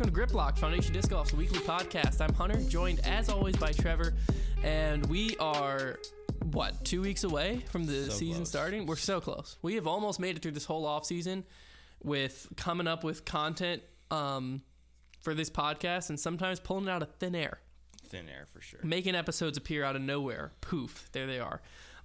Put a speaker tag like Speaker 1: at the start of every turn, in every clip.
Speaker 1: welcome to Grip Locked, Foundation Disc Golf's weekly podcast. I'm Hunter, joined as always by Trevor, and we are what two weeks away from the
Speaker 2: So
Speaker 1: season
Speaker 2: close.
Speaker 1: starting. We're so close. We have almost made it through this whole off season with coming up with content um, for this podcast, and sometimes pulling it out of thin air
Speaker 2: Thin air for sure.
Speaker 1: making episodes appear out of nowhere. Poof, there they are.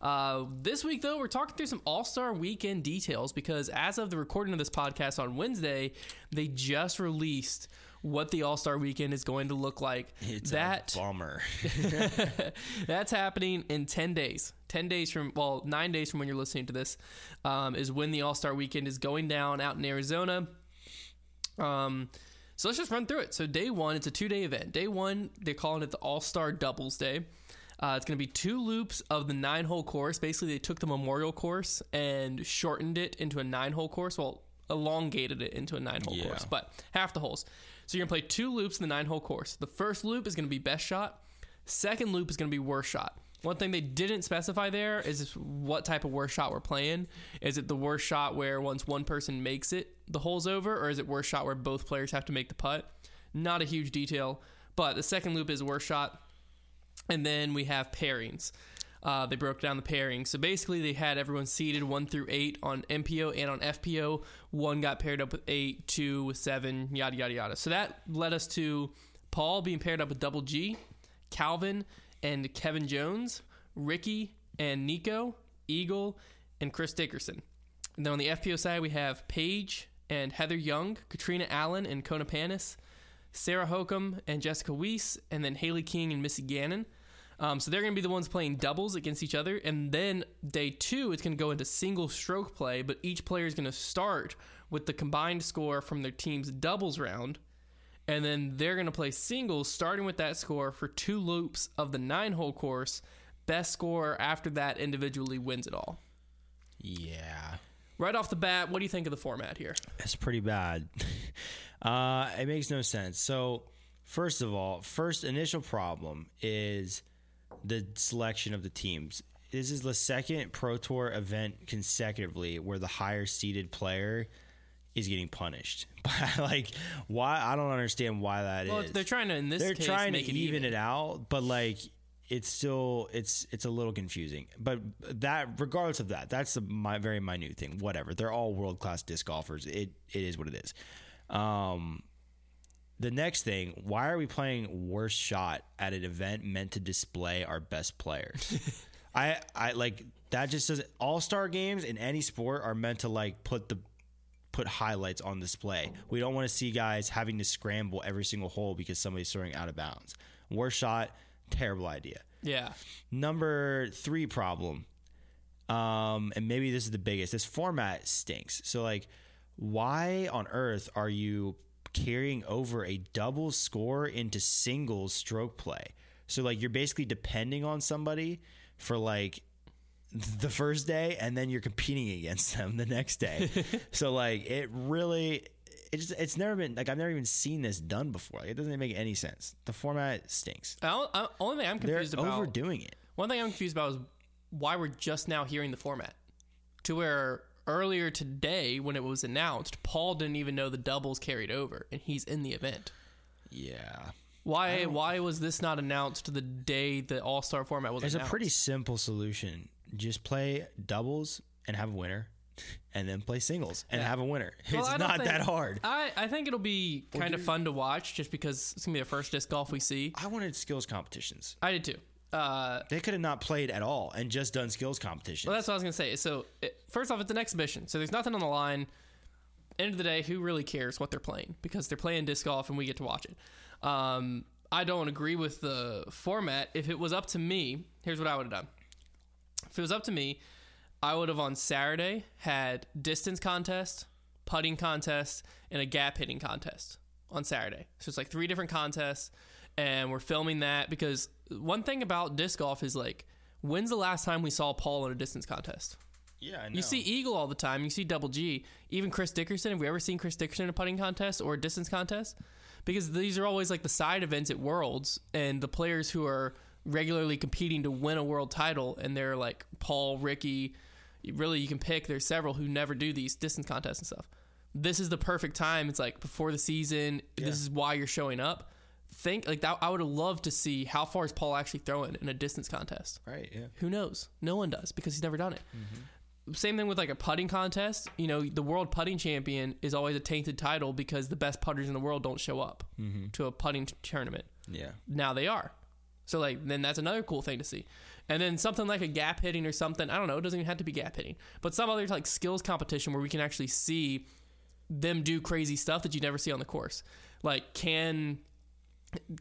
Speaker 1: Uh, this week, though, we're talking through some All Star Weekend details because as of the recording of this podcast on Wednesday, they just released what the All Star Weekend is going to look like.
Speaker 2: It's
Speaker 1: that
Speaker 2: a bummer.
Speaker 1: that's happening in 10 days. 10 days from, well, nine days from when you're listening to this, um, is when the All Star weekend is going down out in Arizona. Um, so let's just run through it. So, day one, it's a two day event. Day one, they're calling it the All Star Doubles Day. Uh, it's going to be two loops of the nine hole course. Basically, they took the Memorial course and shortened it into a nine hole course. Well, elongated it into a nine hole
Speaker 2: Yeah.
Speaker 1: course, but half the holes. So, you're going to play two loops in the nine hole course. The first loop is going to be best shot, second loop is going to be worst shot. One thing they didn't specify there is what type of worst shot we're playing. Is it the worst shot where once one person makes it, the hole's over, or is it worst shot where both players have to make the putt? Not a huge detail, but the second loop is worst shot. And then we have pairings. Uh, they broke down the pairings. So basically, they had everyone seated one through eight on MPO and on FPO. One got paired up with eight, two with seven, yada, yada, yada. So that led us to Paul being paired up with Double G, Calvin and Kevin Jones, Ricky and Nico, Eagle, and Chris Dickerson. And then on the FPO side, we have Paige and Heather Young, Catrina Allen and Kona Panis, Sarah Hokom and Jessica Weese, and then Hailey King and Missy Gannon. Um, so they're going to be the ones playing doubles against each other. And then day two, it's going to go into single stroke play, but each player is going to start with the combined score from their team's doubles round. And then they're going to play singles, starting with that score for two loops of the nine hole course. Best score after that individually wins it all.
Speaker 2: yeah,
Speaker 1: Right off the bat, what do you think of the format here?
Speaker 2: it's pretty bad. uh, it makes no sense. So, first of all, first initial problem is the selection of the teams. This is the second Pro Tour event consecutively where the higher seeded player is getting punished. like, why? I don't understand why that is.
Speaker 1: Well, they're trying to in this
Speaker 2: they're
Speaker 1: case
Speaker 2: trying
Speaker 1: make
Speaker 2: to
Speaker 1: it
Speaker 2: even, it out, but like it's still it's it's a little confusing. But that regardless of that, that's a my very minute thing. Whatever, they're all world class disc golfers. It it is what it is. Um, the next thing, why are we playing worst shot at an event meant to display our best players? I I like that just doesn't. All star games in any sport are meant to like put the put highlights on display. We don't want to see guys having to scramble every single hole because somebody's throwing out of bounds. Worst shot, terrible idea.
Speaker 1: Yeah.
Speaker 2: Number three problem, um, and maybe this is the biggest. This format stinks. So like, why on earth are you carrying over a double score into single stroke play? So like, you're basically depending on somebody for like the first day, and then you're competing against them the next day. so like, it really. It's, it's never been like I've never even seen this done before. Like, it doesn't make any sense. The format stinks.
Speaker 1: I, I, only thing I'm confused They're about.
Speaker 2: overdoing it.
Speaker 1: One thing I'm confused about is why we're just now hearing the format. To where earlier today, when it was announced, Paul didn't even know the doubles carried over, and he's in the event.
Speaker 2: Yeah.
Speaker 1: Why? Why was this not announced the day the All Star format was
Speaker 2: There's
Speaker 1: announced?
Speaker 2: a pretty simple solution. Just play doubles and have a winner, and then play singles and have a winner.
Speaker 1: Well,
Speaker 2: it's
Speaker 1: don't think-
Speaker 2: that hard.
Speaker 1: I, I think it'll be kind of fun to watch, just because it's gonna be the first disc golf we see.
Speaker 2: I wanted skills competitions.
Speaker 1: I did too. Uh,
Speaker 2: They could have not played at all and just done skills competition.
Speaker 1: Well, that's what I was gonna say. So, it, first off, it's an exhibition, so there's nothing on the line. End of the day, who really cares what they're playing? Because they're playing disc golf, and we get to watch it. Um, I don't agree with the format. If it was up to me, here's what I would have done. If it was up to me, I would have on Saturday had distance contest, putting contest, and a gap hitting contest on Saturday. So it's like three different contests, and we're filming that because one thing about disc golf is like, when's the last time we saw Paul in a distance contest?
Speaker 2: yeah, I know.
Speaker 1: You see Eagle all the time. You see Double G. Even Chris Dickerson. Have we ever seen Chris Dickerson in a putting contest or a distance contest? Because these are always like the side events at Worlds, and the players who are regularly competing to win a world title, and they're like Paul, Ricky. Really, you can pick. There's several who never do these distance contests and stuff. this is the perfect time. It's like before the season. This is why you're showing up. Think like that. I would have loved to see how far is Paul actually throwing in a distance contest.
Speaker 2: Right. Yeah.
Speaker 1: Who knows? No one does because he's never done it.
Speaker 2: Mm-hmm.
Speaker 1: Same thing with like a putting contest. You know, the world putting champion is always a tainted title because the best putters in the world don't show up
Speaker 2: Mm-hmm.
Speaker 1: to a putting t- tournament.
Speaker 2: Yeah.
Speaker 1: Now they are. So like then that's another cool thing to see. And then something like a gap hitting or something, I don't know, it doesn't even have to be gap hitting. But some other like skills competition where we can actually see them do crazy stuff that you never see on the course. Like can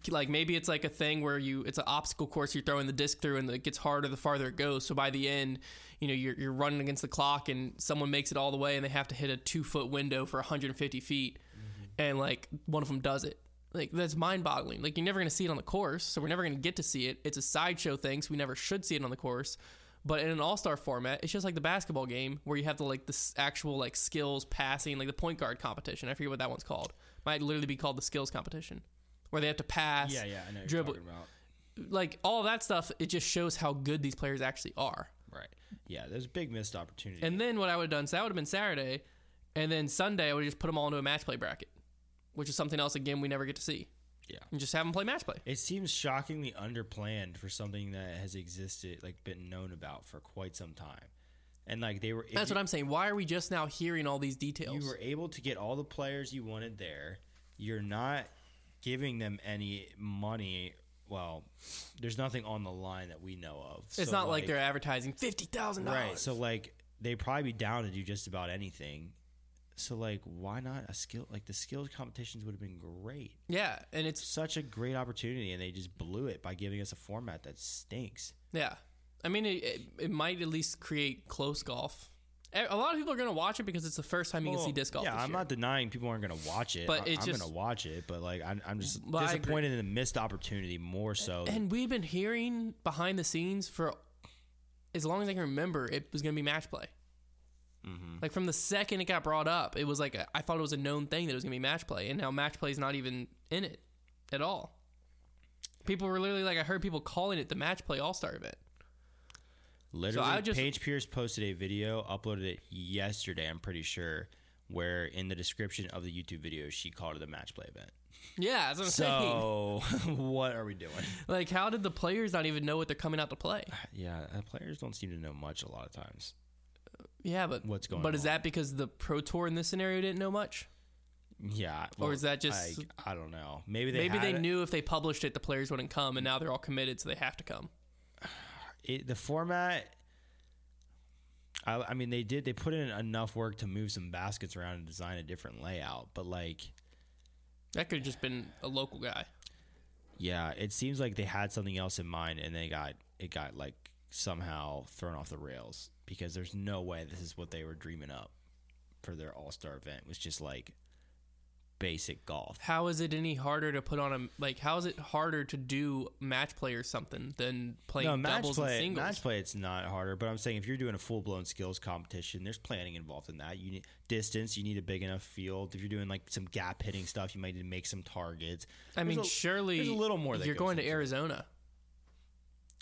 Speaker 1: like maybe it's like a thing where you it's an obstacle course you're throwing the disc through and it gets harder the farther it goes. So by the end you know you're, you're running against the clock and someone makes it all the way and they have to hit a two foot window for 150 feet mm-hmm. and like one of them does it. Like that's mind boggling like you're never going to see it on the course so we're never going to get to see it. It's a sideshow thing so we never should see it on the course. But in an all-star format it's just like the basketball game where you have the like this actual like skills passing like the point guard competition. I forget what that one's called. Might literally be called the skills competition where they have to pass
Speaker 2: Yeah. Yeah. I know.
Speaker 1: Dribble
Speaker 2: You're talking about.
Speaker 1: like all that stuff it just shows how good these players actually are
Speaker 2: Right. Yeah. There's a big missed opportunity.
Speaker 1: and then what i would have done so that would have been saturday and then sunday i would have just put them all into a match play bracket which is something else again we never get to see
Speaker 2: Yeah.
Speaker 1: and just have them play match play
Speaker 2: It seems shockingly underplanned for something that has existed, like been known about for quite some time. And like they were,
Speaker 1: that's what i'm saying why are we just now hearing all these details
Speaker 2: you were able to get all the players you wanted there. You're not giving them any money. Well, there's nothing on the line that we know of.
Speaker 1: it's
Speaker 2: So,
Speaker 1: not like, they're advertising $50000
Speaker 2: right. So like they probably be down to do just about anything. So like, why not a skill? Like the skills competitions would have been great.
Speaker 1: yeah and it's
Speaker 2: Such a great opportunity, and they just blew it by giving us a format that stinks.
Speaker 1: Yeah, I mean, it, it, it might at least create close golf. A lot of people are going to watch it because it's the first time you can see disc golf.
Speaker 2: Yeah, I'm
Speaker 1: year.
Speaker 2: not denying people aren't going to watch it.
Speaker 1: But
Speaker 2: I,
Speaker 1: it's
Speaker 2: I'm going to watch it, but like I'm, I'm just
Speaker 1: But I agree.
Speaker 2: disappointed in the missed opportunity more so.
Speaker 1: And we've been hearing behind the scenes for as long as I can remember, it was going to be match play.
Speaker 2: Mm-hmm.
Speaker 1: Like from the second it got brought up, it was like a, I thought it was a known thing that it was going to be match play, and now match play is not even in it at all. People were literally like, I heard people calling it the match play all star event.
Speaker 2: Literally,
Speaker 1: I just-
Speaker 2: Paige Pierce posted a video, uploaded it yesterday. I'm pretty sure, where in the description of the YouTube video she called it a match play event.
Speaker 1: Yeah, that's what I'm saying.
Speaker 2: So what are we doing?
Speaker 1: Like, how did the players not even know what they're coming out to play?
Speaker 2: Yeah, uh, players don't seem to know much a lot of times.
Speaker 1: Yeah, but
Speaker 2: What's going
Speaker 1: But is that because the pro tour in this scenario didn't know much?
Speaker 2: Yeah,
Speaker 1: Or is that just-
Speaker 2: I, I don't know. Maybe they
Speaker 1: Maybe they
Speaker 2: it-
Speaker 1: knew if they published it, the players wouldn't come, and now they're all committed, so they have to come.
Speaker 2: It, the format. I, I mean, they did. They put in enough work to move some baskets around and design a different layout. But like,
Speaker 1: That could have just been a local guy.
Speaker 2: yeah, it seems like they had something else in mind, and they got it got like somehow thrown off the rails because there's no way this is what they were dreaming up for their All Star event. It was just like basic golf.
Speaker 1: How is it any harder to put on a like? How is it harder to do match play or something than playing
Speaker 2: No, match
Speaker 1: doubles and
Speaker 2: play.
Speaker 1: singles?
Speaker 2: Match play, it's not harder. But I'm saying if you're doing a full blown skills competition, there's planning involved in that. You need distance. You need a big enough field. If you're doing like some gap hitting stuff, you might need to make some targets.
Speaker 1: I mean,
Speaker 2: a-
Speaker 1: surely
Speaker 2: there's a little more that
Speaker 1: You're going to. Arizona.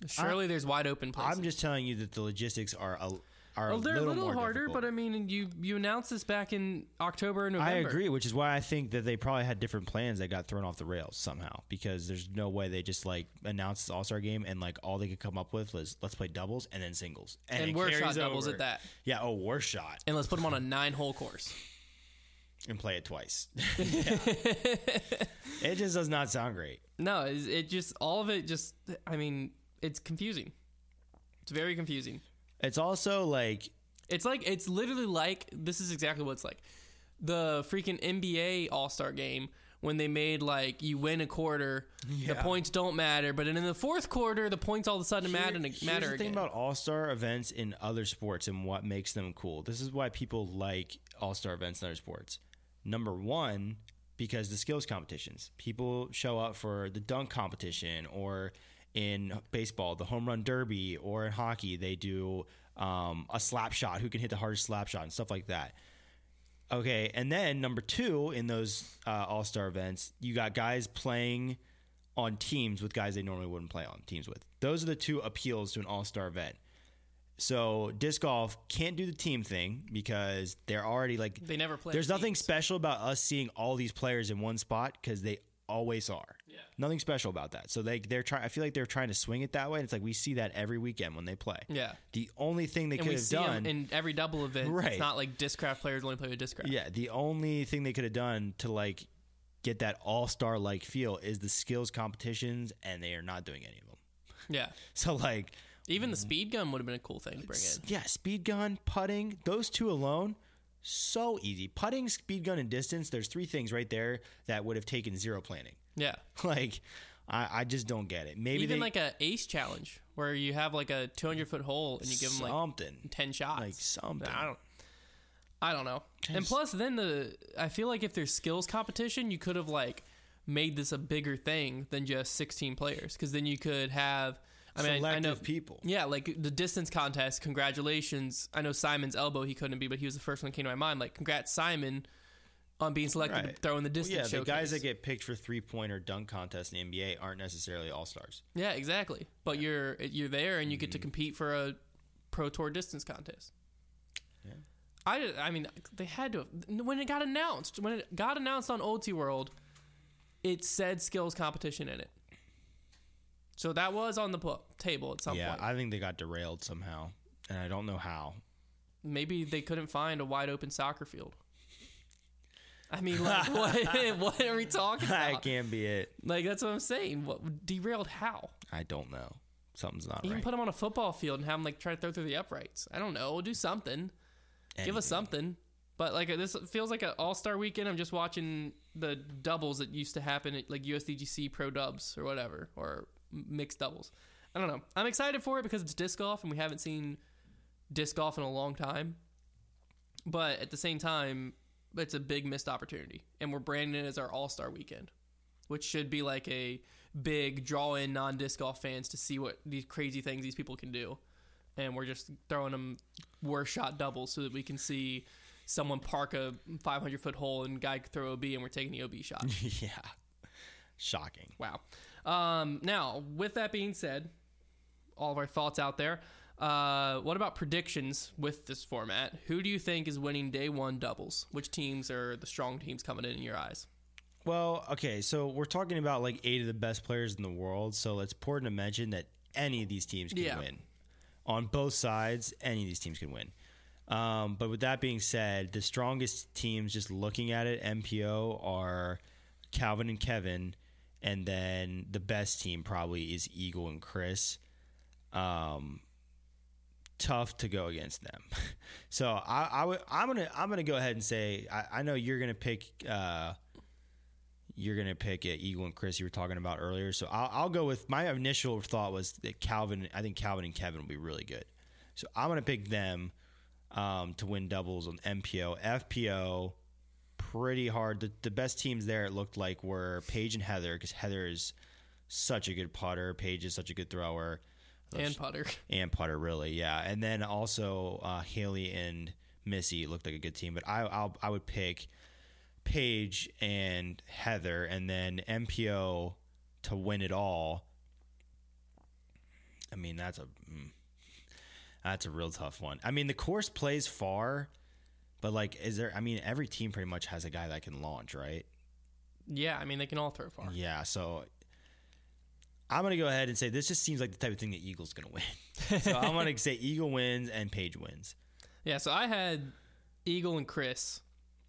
Speaker 1: Surely there's wide open places.
Speaker 2: I'm just telling you that the logistics are a, are a
Speaker 1: they're
Speaker 2: little,
Speaker 1: a little
Speaker 2: more
Speaker 1: harder,
Speaker 2: difficult.
Speaker 1: but I mean, you you announced this back in October and November.
Speaker 2: I agree, which is why I think that they probably had different plans that got thrown off the rails somehow. Because there's no way they just like announced this All Star game and like all they could come up with was let's play doubles and then singles
Speaker 1: And
Speaker 2: it
Speaker 1: worst shot doubles
Speaker 2: over.
Speaker 1: at that.
Speaker 2: Yeah, oh, worst shot
Speaker 1: And let's put them on a nine hole course.
Speaker 2: and play it twice. it just does not sound great.
Speaker 1: No, it just all of it just. I mean, it's confusing. It's very confusing.
Speaker 2: It's also like
Speaker 1: It's like it's literally like this is exactly what it's like. The freaking NBA All Star game when they made like you win a quarter, the points don't matter, but then in the fourth quarter, the points all of a sudden matter
Speaker 2: Here-
Speaker 1: and
Speaker 2: here's
Speaker 1: matter
Speaker 2: the thing
Speaker 1: again.
Speaker 2: about All Star events in other sports and what makes them cool. This is why people like All Star events in other sports. Number one, because the skills competitions. People show up for the dunk competition, or in baseball, the home run derby, or in hockey, they do um, a slap shot. Who can hit the hardest slap shot and stuff like that. Okay, and then number two in those uh, All Star events, you got guys playing on teams with guys they normally wouldn't play on teams with. Those are the two appeals to an All Star event. So disc golf can't do the team thing because they're already like
Speaker 1: They never play
Speaker 2: There's nothing
Speaker 1: teams.
Speaker 2: special about us seeing all these players in one spot because they always are.
Speaker 1: Yeah.
Speaker 2: Nothing special about that. So they they're trying. I feel like they're trying to swing it that way. And it's like we see that every weekend when they play.
Speaker 1: Yeah.
Speaker 2: The only thing they
Speaker 1: And
Speaker 2: could have done,
Speaker 1: in every double event.
Speaker 2: Right.
Speaker 1: It's not like discraft players only play with discraft.
Speaker 2: yeah, the only thing they could have done to like get that all star like feel is the skills competitions, and they are not doing any of them.
Speaker 1: Yeah.
Speaker 2: So like,
Speaker 1: Even the mm. speed gun would have been a cool thing to bring in.
Speaker 2: yeah, speed gun, putting, those two alone, so easy. Putting, speed gun, and distance. There's three things right there that would have taken zero planning.
Speaker 1: Yeah.
Speaker 2: Like, I, I just don't get it. Maybe
Speaker 1: Even
Speaker 2: they,
Speaker 1: like a ace challenge where you have like a 200 foot hole and you give them like
Speaker 2: something
Speaker 1: 10 shots.
Speaker 2: like something.
Speaker 1: I don't. I don't know. And plus, then the I feel like if there's skills competition, you could have like made this a bigger thing than just 16 players, because then you could have. I mean, I- I, know
Speaker 2: people.
Speaker 1: Yeah, like the distance contest. Congratulations! I know Simon's elbow. He couldn't be, but he was the first one that came to my mind. Like, congrats, Simon, on being selected to throw in the
Speaker 2: Well,
Speaker 1: distance.
Speaker 2: yeah, the guys that get picked for three point or dunk contests in the NBA aren't necessarily all stars.
Speaker 1: Yeah, exactly. But you're you're there and you get to
Speaker 2: Mm-hmm.
Speaker 1: compete for a pro tour distance contest.
Speaker 2: Yeah.
Speaker 1: I, I mean they had to have, when it got announced when it got announced on Ultiworld, it said skills competition in it. So that was on the table at some
Speaker 2: yeah,
Speaker 1: point.
Speaker 2: I think they got derailed somehow, and I don't know how.
Speaker 1: Maybe they couldn't find a wide open soccer field. I mean, like, what, what are we talking about?
Speaker 2: That can't be it.
Speaker 1: Like, that's what I'm saying. What derailed? How?
Speaker 2: I don't know. Something's not
Speaker 1: You can put them on a football field and have them like try to throw through the uprights. I don't know. Do something. Give us something. But like uh, this feels like an all star weekend. I'm just watching the doubles that used to happen at like USDGC Pro Dubs or whatever or mixed doubles. I don't know. I'm excited for it because it's disc golf and we haven't seen disc golf in a long time. But at the same time, it's a big missed opportunity, and we're branding it as our all star weekend, which should be like a big draw in non disc golf fans to see what these crazy things these people can do. And we're just throwing them worst shot doubles so that we can see someone park a 500 foot hole and guy throw OB and we're taking the OB shot.
Speaker 2: yeah. Shocking.
Speaker 1: Wow. Um, now, with that being said, all of our thoughts out there. Uh, what about predictions with this format? Who do you think is winning day one doubles? Which teams are the strong teams coming in in your eyes?
Speaker 2: Well, okay, so we're talking about like eight of the best players in the world, so it's important to mention that any of these teams can
Speaker 1: Yeah.
Speaker 2: win. On both sides, any of these teams can win. Um, but with that being said, the strongest teams, just looking at it, MPO are Calvin and Kevin, and then the best team probably is Eagle and Chris. Um, tough to go against them. so I, I would, I'm gonna, I'm gonna go ahead and say I, I know you're gonna pick. Uh, you're gonna pick it, Eagle and Chris you were talking about earlier. So I'll, I'll go with my initial thought was that Calvin. I think Calvin and Kevin will be really good. So I'm gonna pick them um, to win doubles on MPO, FPO. Pretty hard. The, the best teams there it looked like were Paige and Heather because Heather is such a good putter. Paige is such a good thrower.
Speaker 1: And putter.
Speaker 2: and putter really yeah and then also uh, haley and missy looked like a good team but i I'll, i would pick paige and heather and then mpo to win it all i mean that's a mm, that's a real tough one i mean the course plays far but like is there i mean every team pretty much has a guy that can launch right
Speaker 1: Yeah, I mean they can all throw far.
Speaker 2: yeah so i'm gonna go ahead and say this just seems like the type of thing that eagle's gonna win so i'm gonna say eagle wins and paige wins
Speaker 1: Yeah, so I had Eagle and Chris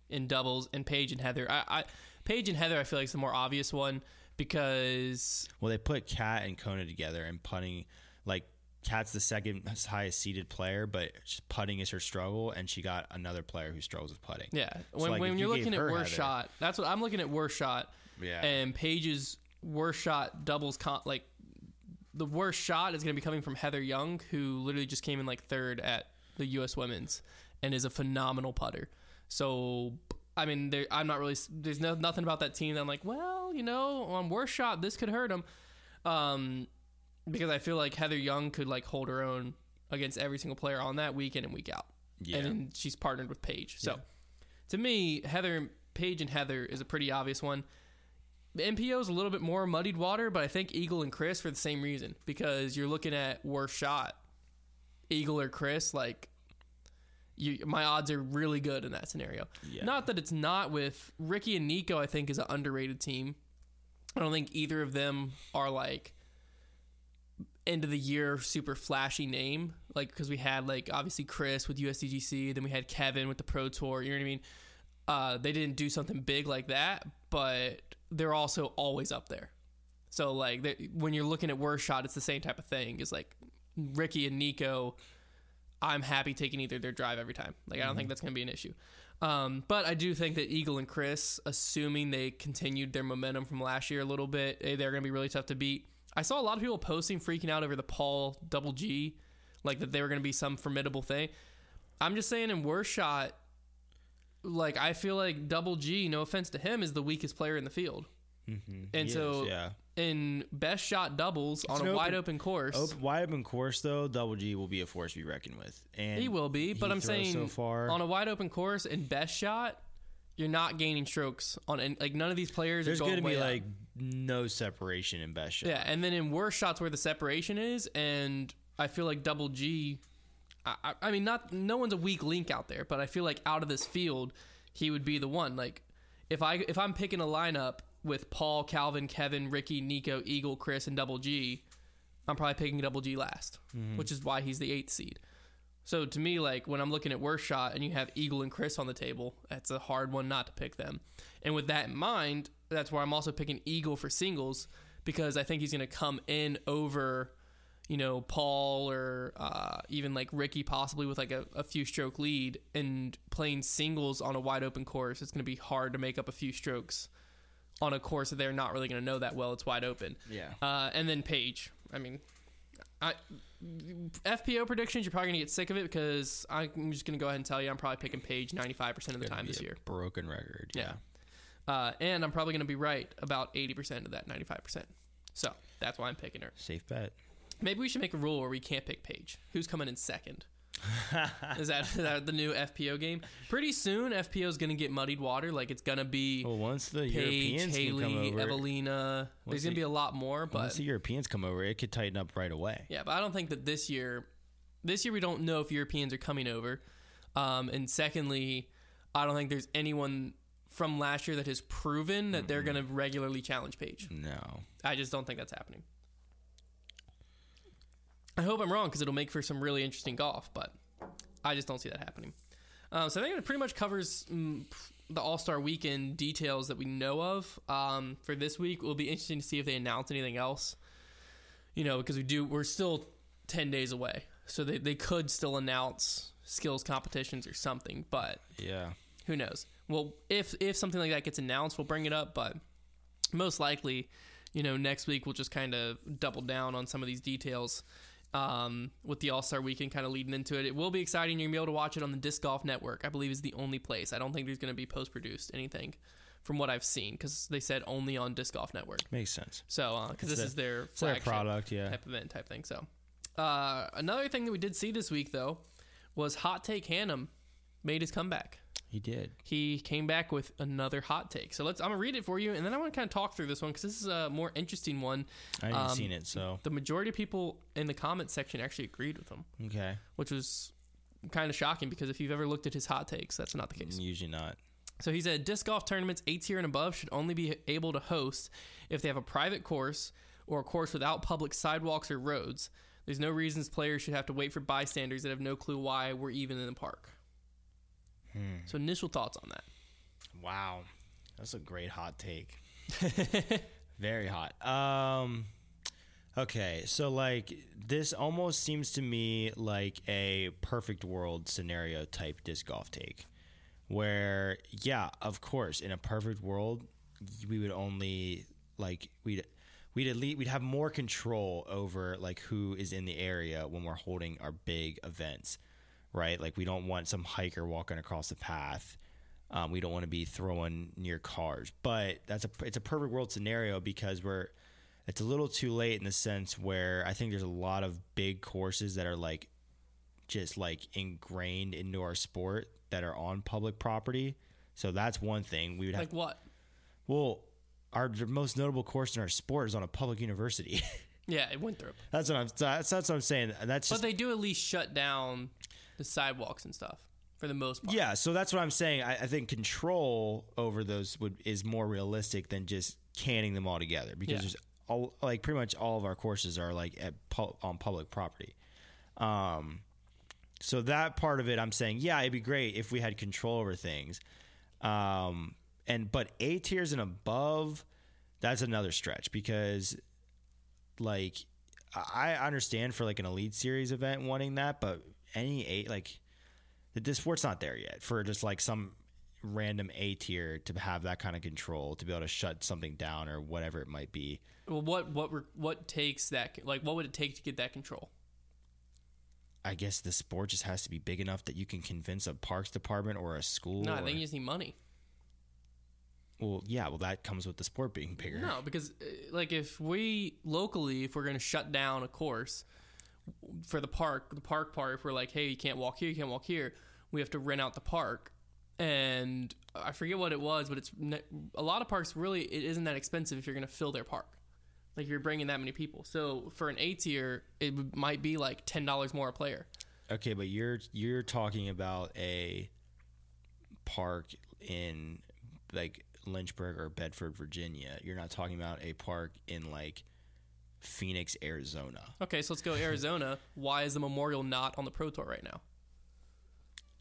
Speaker 1: in doubles and Paige and Heather. I, I Paige and Heather I feel like is the more obvious one because
Speaker 2: Well, they put Kat and Kona together and putting like Kat's the second highest seeded player, but putting is her struggle, and she got another player who struggles with putting.
Speaker 1: Yeah,
Speaker 2: So,
Speaker 1: when,
Speaker 2: like,
Speaker 1: when you're
Speaker 2: you
Speaker 1: looking at worst
Speaker 2: Heather-
Speaker 1: shot, that's what I'm looking at. Worst shot,
Speaker 2: Yeah.
Speaker 1: and Paige's worst shot doubles con- like the worst shot is going to be coming from Heather Young, who literally just came in like third at the U.S. Women's and is a phenomenal putter. So I mean, there, I'm not really. There's no, nothing about that team that I'm like, well, you know, on worst shot, this could hurt them. Um, because I feel like Heather Young could like hold her own against every single player on that week in and week out.
Speaker 2: Yeah.
Speaker 1: And she's partnered with Paige. So to me, Heather Paige and Heather is a pretty obvious one. The MPO is a little bit more muddied water, but I think Eagle and Chris for the same reason because you're looking at worst shot. Eagle or Chris, like you, my odds are really good in that scenario.
Speaker 2: Yeah.
Speaker 1: Not that it's not with Ricky and Nico. I think is an underrated team. I don't think either of them are like end of the year super flashy name. Like because we had like obviously Chris with USDGC, then we had Kevin with the Pro Tour. You know what I mean? Uh, they didn't do something big like that, but they're also always up there. So like when you're looking at worst shot, it's the same type of thing. It's like Ricky and Nico. I'm happy taking either their drive every time. Like I don't think that's going to be an issue. Um, but I do think that Eagle and Chris, assuming they continued their momentum from last year a little bit, eh, they're going to be really tough to beat. I saw a lot of people posting, freaking out over the Paul Double G, like that they were going to be some formidable thing. I'm just saying, in worst shot, like I feel like Double G, no offense to him, is the weakest player in the field.
Speaker 2: Mm-hmm.
Speaker 1: And
Speaker 2: He
Speaker 1: so
Speaker 2: is, yeah.
Speaker 1: in best shot doubles on
Speaker 2: an
Speaker 1: a wide
Speaker 2: open-
Speaker 1: open course,
Speaker 2: Open, wide open course though, Double G will be a force to be reckoned with, and
Speaker 1: he will be. But I'm saying
Speaker 2: so far.
Speaker 1: on a wide open course in best shot, you're not gaining strokes on and like none of these players
Speaker 2: there's
Speaker 1: are going
Speaker 2: going to be
Speaker 1: up.
Speaker 2: like no separation in best shot.
Speaker 1: Yeah, and then in worse shots where the separation is, and I feel like Double G. I, I- mean, not no one's a weak link out there, but I feel like out of this field, he would be the one. Like, if I if I'm picking a lineup with Paul, Calvin, Kevin, Ricky, Nico, Eagle, Chris, and Double G, I'm probably picking Double G last, mm-hmm. which is why he's the eighth seed. So to me, like when I'm looking at worst shot and you have Eagle and Chris on the table, that's a hard one not to pick them. And with that in mind, that's where I'm also picking Eagle for singles because I think he's going to come in over, you know, Paul or uh, even like Ricky, possibly with like a, a few stroke lead and playing singles on a wide open course. It's going to be hard to make up a few strokes on a course that they're not really going to know that well. It's wide open.
Speaker 2: Yeah.
Speaker 1: Uh, and then Paige. I mean, I FPO predictions. You're probably gonna get sick of it because I'm just gonna go ahead and tell you I'm probably picking Paige 95% of the time this year.
Speaker 2: broken record.
Speaker 1: Yeah. Uh, and I'm probably gonna be right about 80% of that 95%. So that's why I'm picking her.
Speaker 2: Safe bet.
Speaker 1: Maybe we should make a rule where we can't pick Paige. Who's coming in second? is, that, is that the new FPO game? Pretty soon, FPO is gonna get muddied water. Like it's gonna be
Speaker 2: Well, once the
Speaker 1: Paige,
Speaker 2: Europeans
Speaker 1: Haley,
Speaker 2: over,
Speaker 1: Eveliina. There's gonna
Speaker 2: the-
Speaker 1: be a lot more, but
Speaker 2: once the Europeans come over, it could tighten up right away.
Speaker 1: Yeah, but I don't think that this year, this year we don't know if Europeans are coming over. Um, and secondly, I don't think there's anyone from last year that has proven that they're going to regularly challenge Paige.
Speaker 2: No.
Speaker 1: I just don't think that's happening. I hope I'm wrong because it'll make for some really interesting golf, but I just don't see that happening. Um, so I think it pretty much covers mm, the All Star Weekend details that we know of um, for this week. It will be interesting to see if they announce anything else. You know, because we do we're still ten days away, so they they could still announce skills competitions or something, but
Speaker 2: Yeah.
Speaker 1: who knows? Well, if if something like that gets announced, we'll bring it up, but most likely, you know, next week we'll just kind of double down on some of these details. Um, with the All Star Weekend kind of leading into it, it will be exciting. You're gonna be able to watch it on the Disc Golf Network. I believe is the only place. I don't think there's gonna be post produced anything, from what I've seen, because they said only on Disc Golf Network.
Speaker 2: Makes sense.
Speaker 1: So, because this
Speaker 2: their-
Speaker 1: is their
Speaker 2: their
Speaker 1: flagship
Speaker 2: product, yeah.
Speaker 1: type event type thing. So, uh, another thing that we did see this week though was Hot Take Hannum made his comeback
Speaker 2: He did.
Speaker 1: he came back with another hot take. So let's. I'm gonna read it for you, and then I want to kind of talk through this one because this is a more interesting one.
Speaker 2: I haven't
Speaker 1: Um,
Speaker 2: seen it, so
Speaker 1: The majority of people in the comment section actually agreed with him,
Speaker 2: okay.
Speaker 1: which was kind of shocking because if you've ever looked at his hot takes, that's not the case.
Speaker 2: Usually not.
Speaker 1: So he said disc golf tournaments eight tier and above should only be able to host if they have a private course or a course without public sidewalks or roads. There's no reasons players should have to wait for bystanders that have no clue why we're even in the park. So initial thoughts on that.
Speaker 2: Wow. That's a great hot take. Very hot. Um okay, so like this almost seems to me like a perfect world scenario type disc golf take. Where yeah, of course, in a perfect world, we would only like we'd we'd at least we'd have more control over like who is in the area when we're holding our big events. Right? Like we don't want some hiker walking across the path. Um, we don't want to be throwing near cars, but that's a it's a perfect world scenario because we're it's a little too late in the sense where I think there's a lot of big courses that are like just like ingrained into our sport that are on public property. So that's one thing we would have.
Speaker 1: Like what?
Speaker 2: well, our most notable course in our sport is on a public university.
Speaker 1: Yeah, it went through.
Speaker 2: That's what I'm. That's, that's what I'm saying. That's
Speaker 1: But they do at least shut down the sidewalks and stuff for the most part.
Speaker 2: yeah. So that's what I'm saying. I, I think control over those would is more realistic than just canning them all together because
Speaker 1: Yeah.
Speaker 2: there's all like pretty much all of our courses are like at on public property. Um, so that part of it, I'm saying, yeah, it'd be great if we had control over things. Um, and but A tiers and above, that's another stretch because, like, I I understand for like an elite series event wanting that, but any eight like the sport's not there yet for just like some random A tier to have that kind of control to be able to shut something down or whatever it might be.
Speaker 1: Well, what what what takes that? Like, what would it take to get that control?
Speaker 2: I guess the sport just has to be big enough that you can convince a parks department or a school.
Speaker 1: No, I
Speaker 2: or-
Speaker 1: think you just need money.
Speaker 2: well, yeah, well that comes with the sport being bigger.
Speaker 1: No, because uh, like if we locally, if we're going to shut down a course for the park, the park part, if we're like, hey, you can't walk here, you can't walk here, we have to rent out the park. And I forget what it was, but it's a lot of parks. Really, it isn't that expensive if you're going to fill their park. Like you're bringing that many people. So for an A tier, it might be like ten dollars more a player.
Speaker 2: Okay, but you're you're talking about a park in like Lynchburg or Bedford, Virginia. You're not talking about a park in like Phoenix, Arizona.
Speaker 1: Okay, so let's go Arizona. Why is the Memorial not on the Pro Tour right now?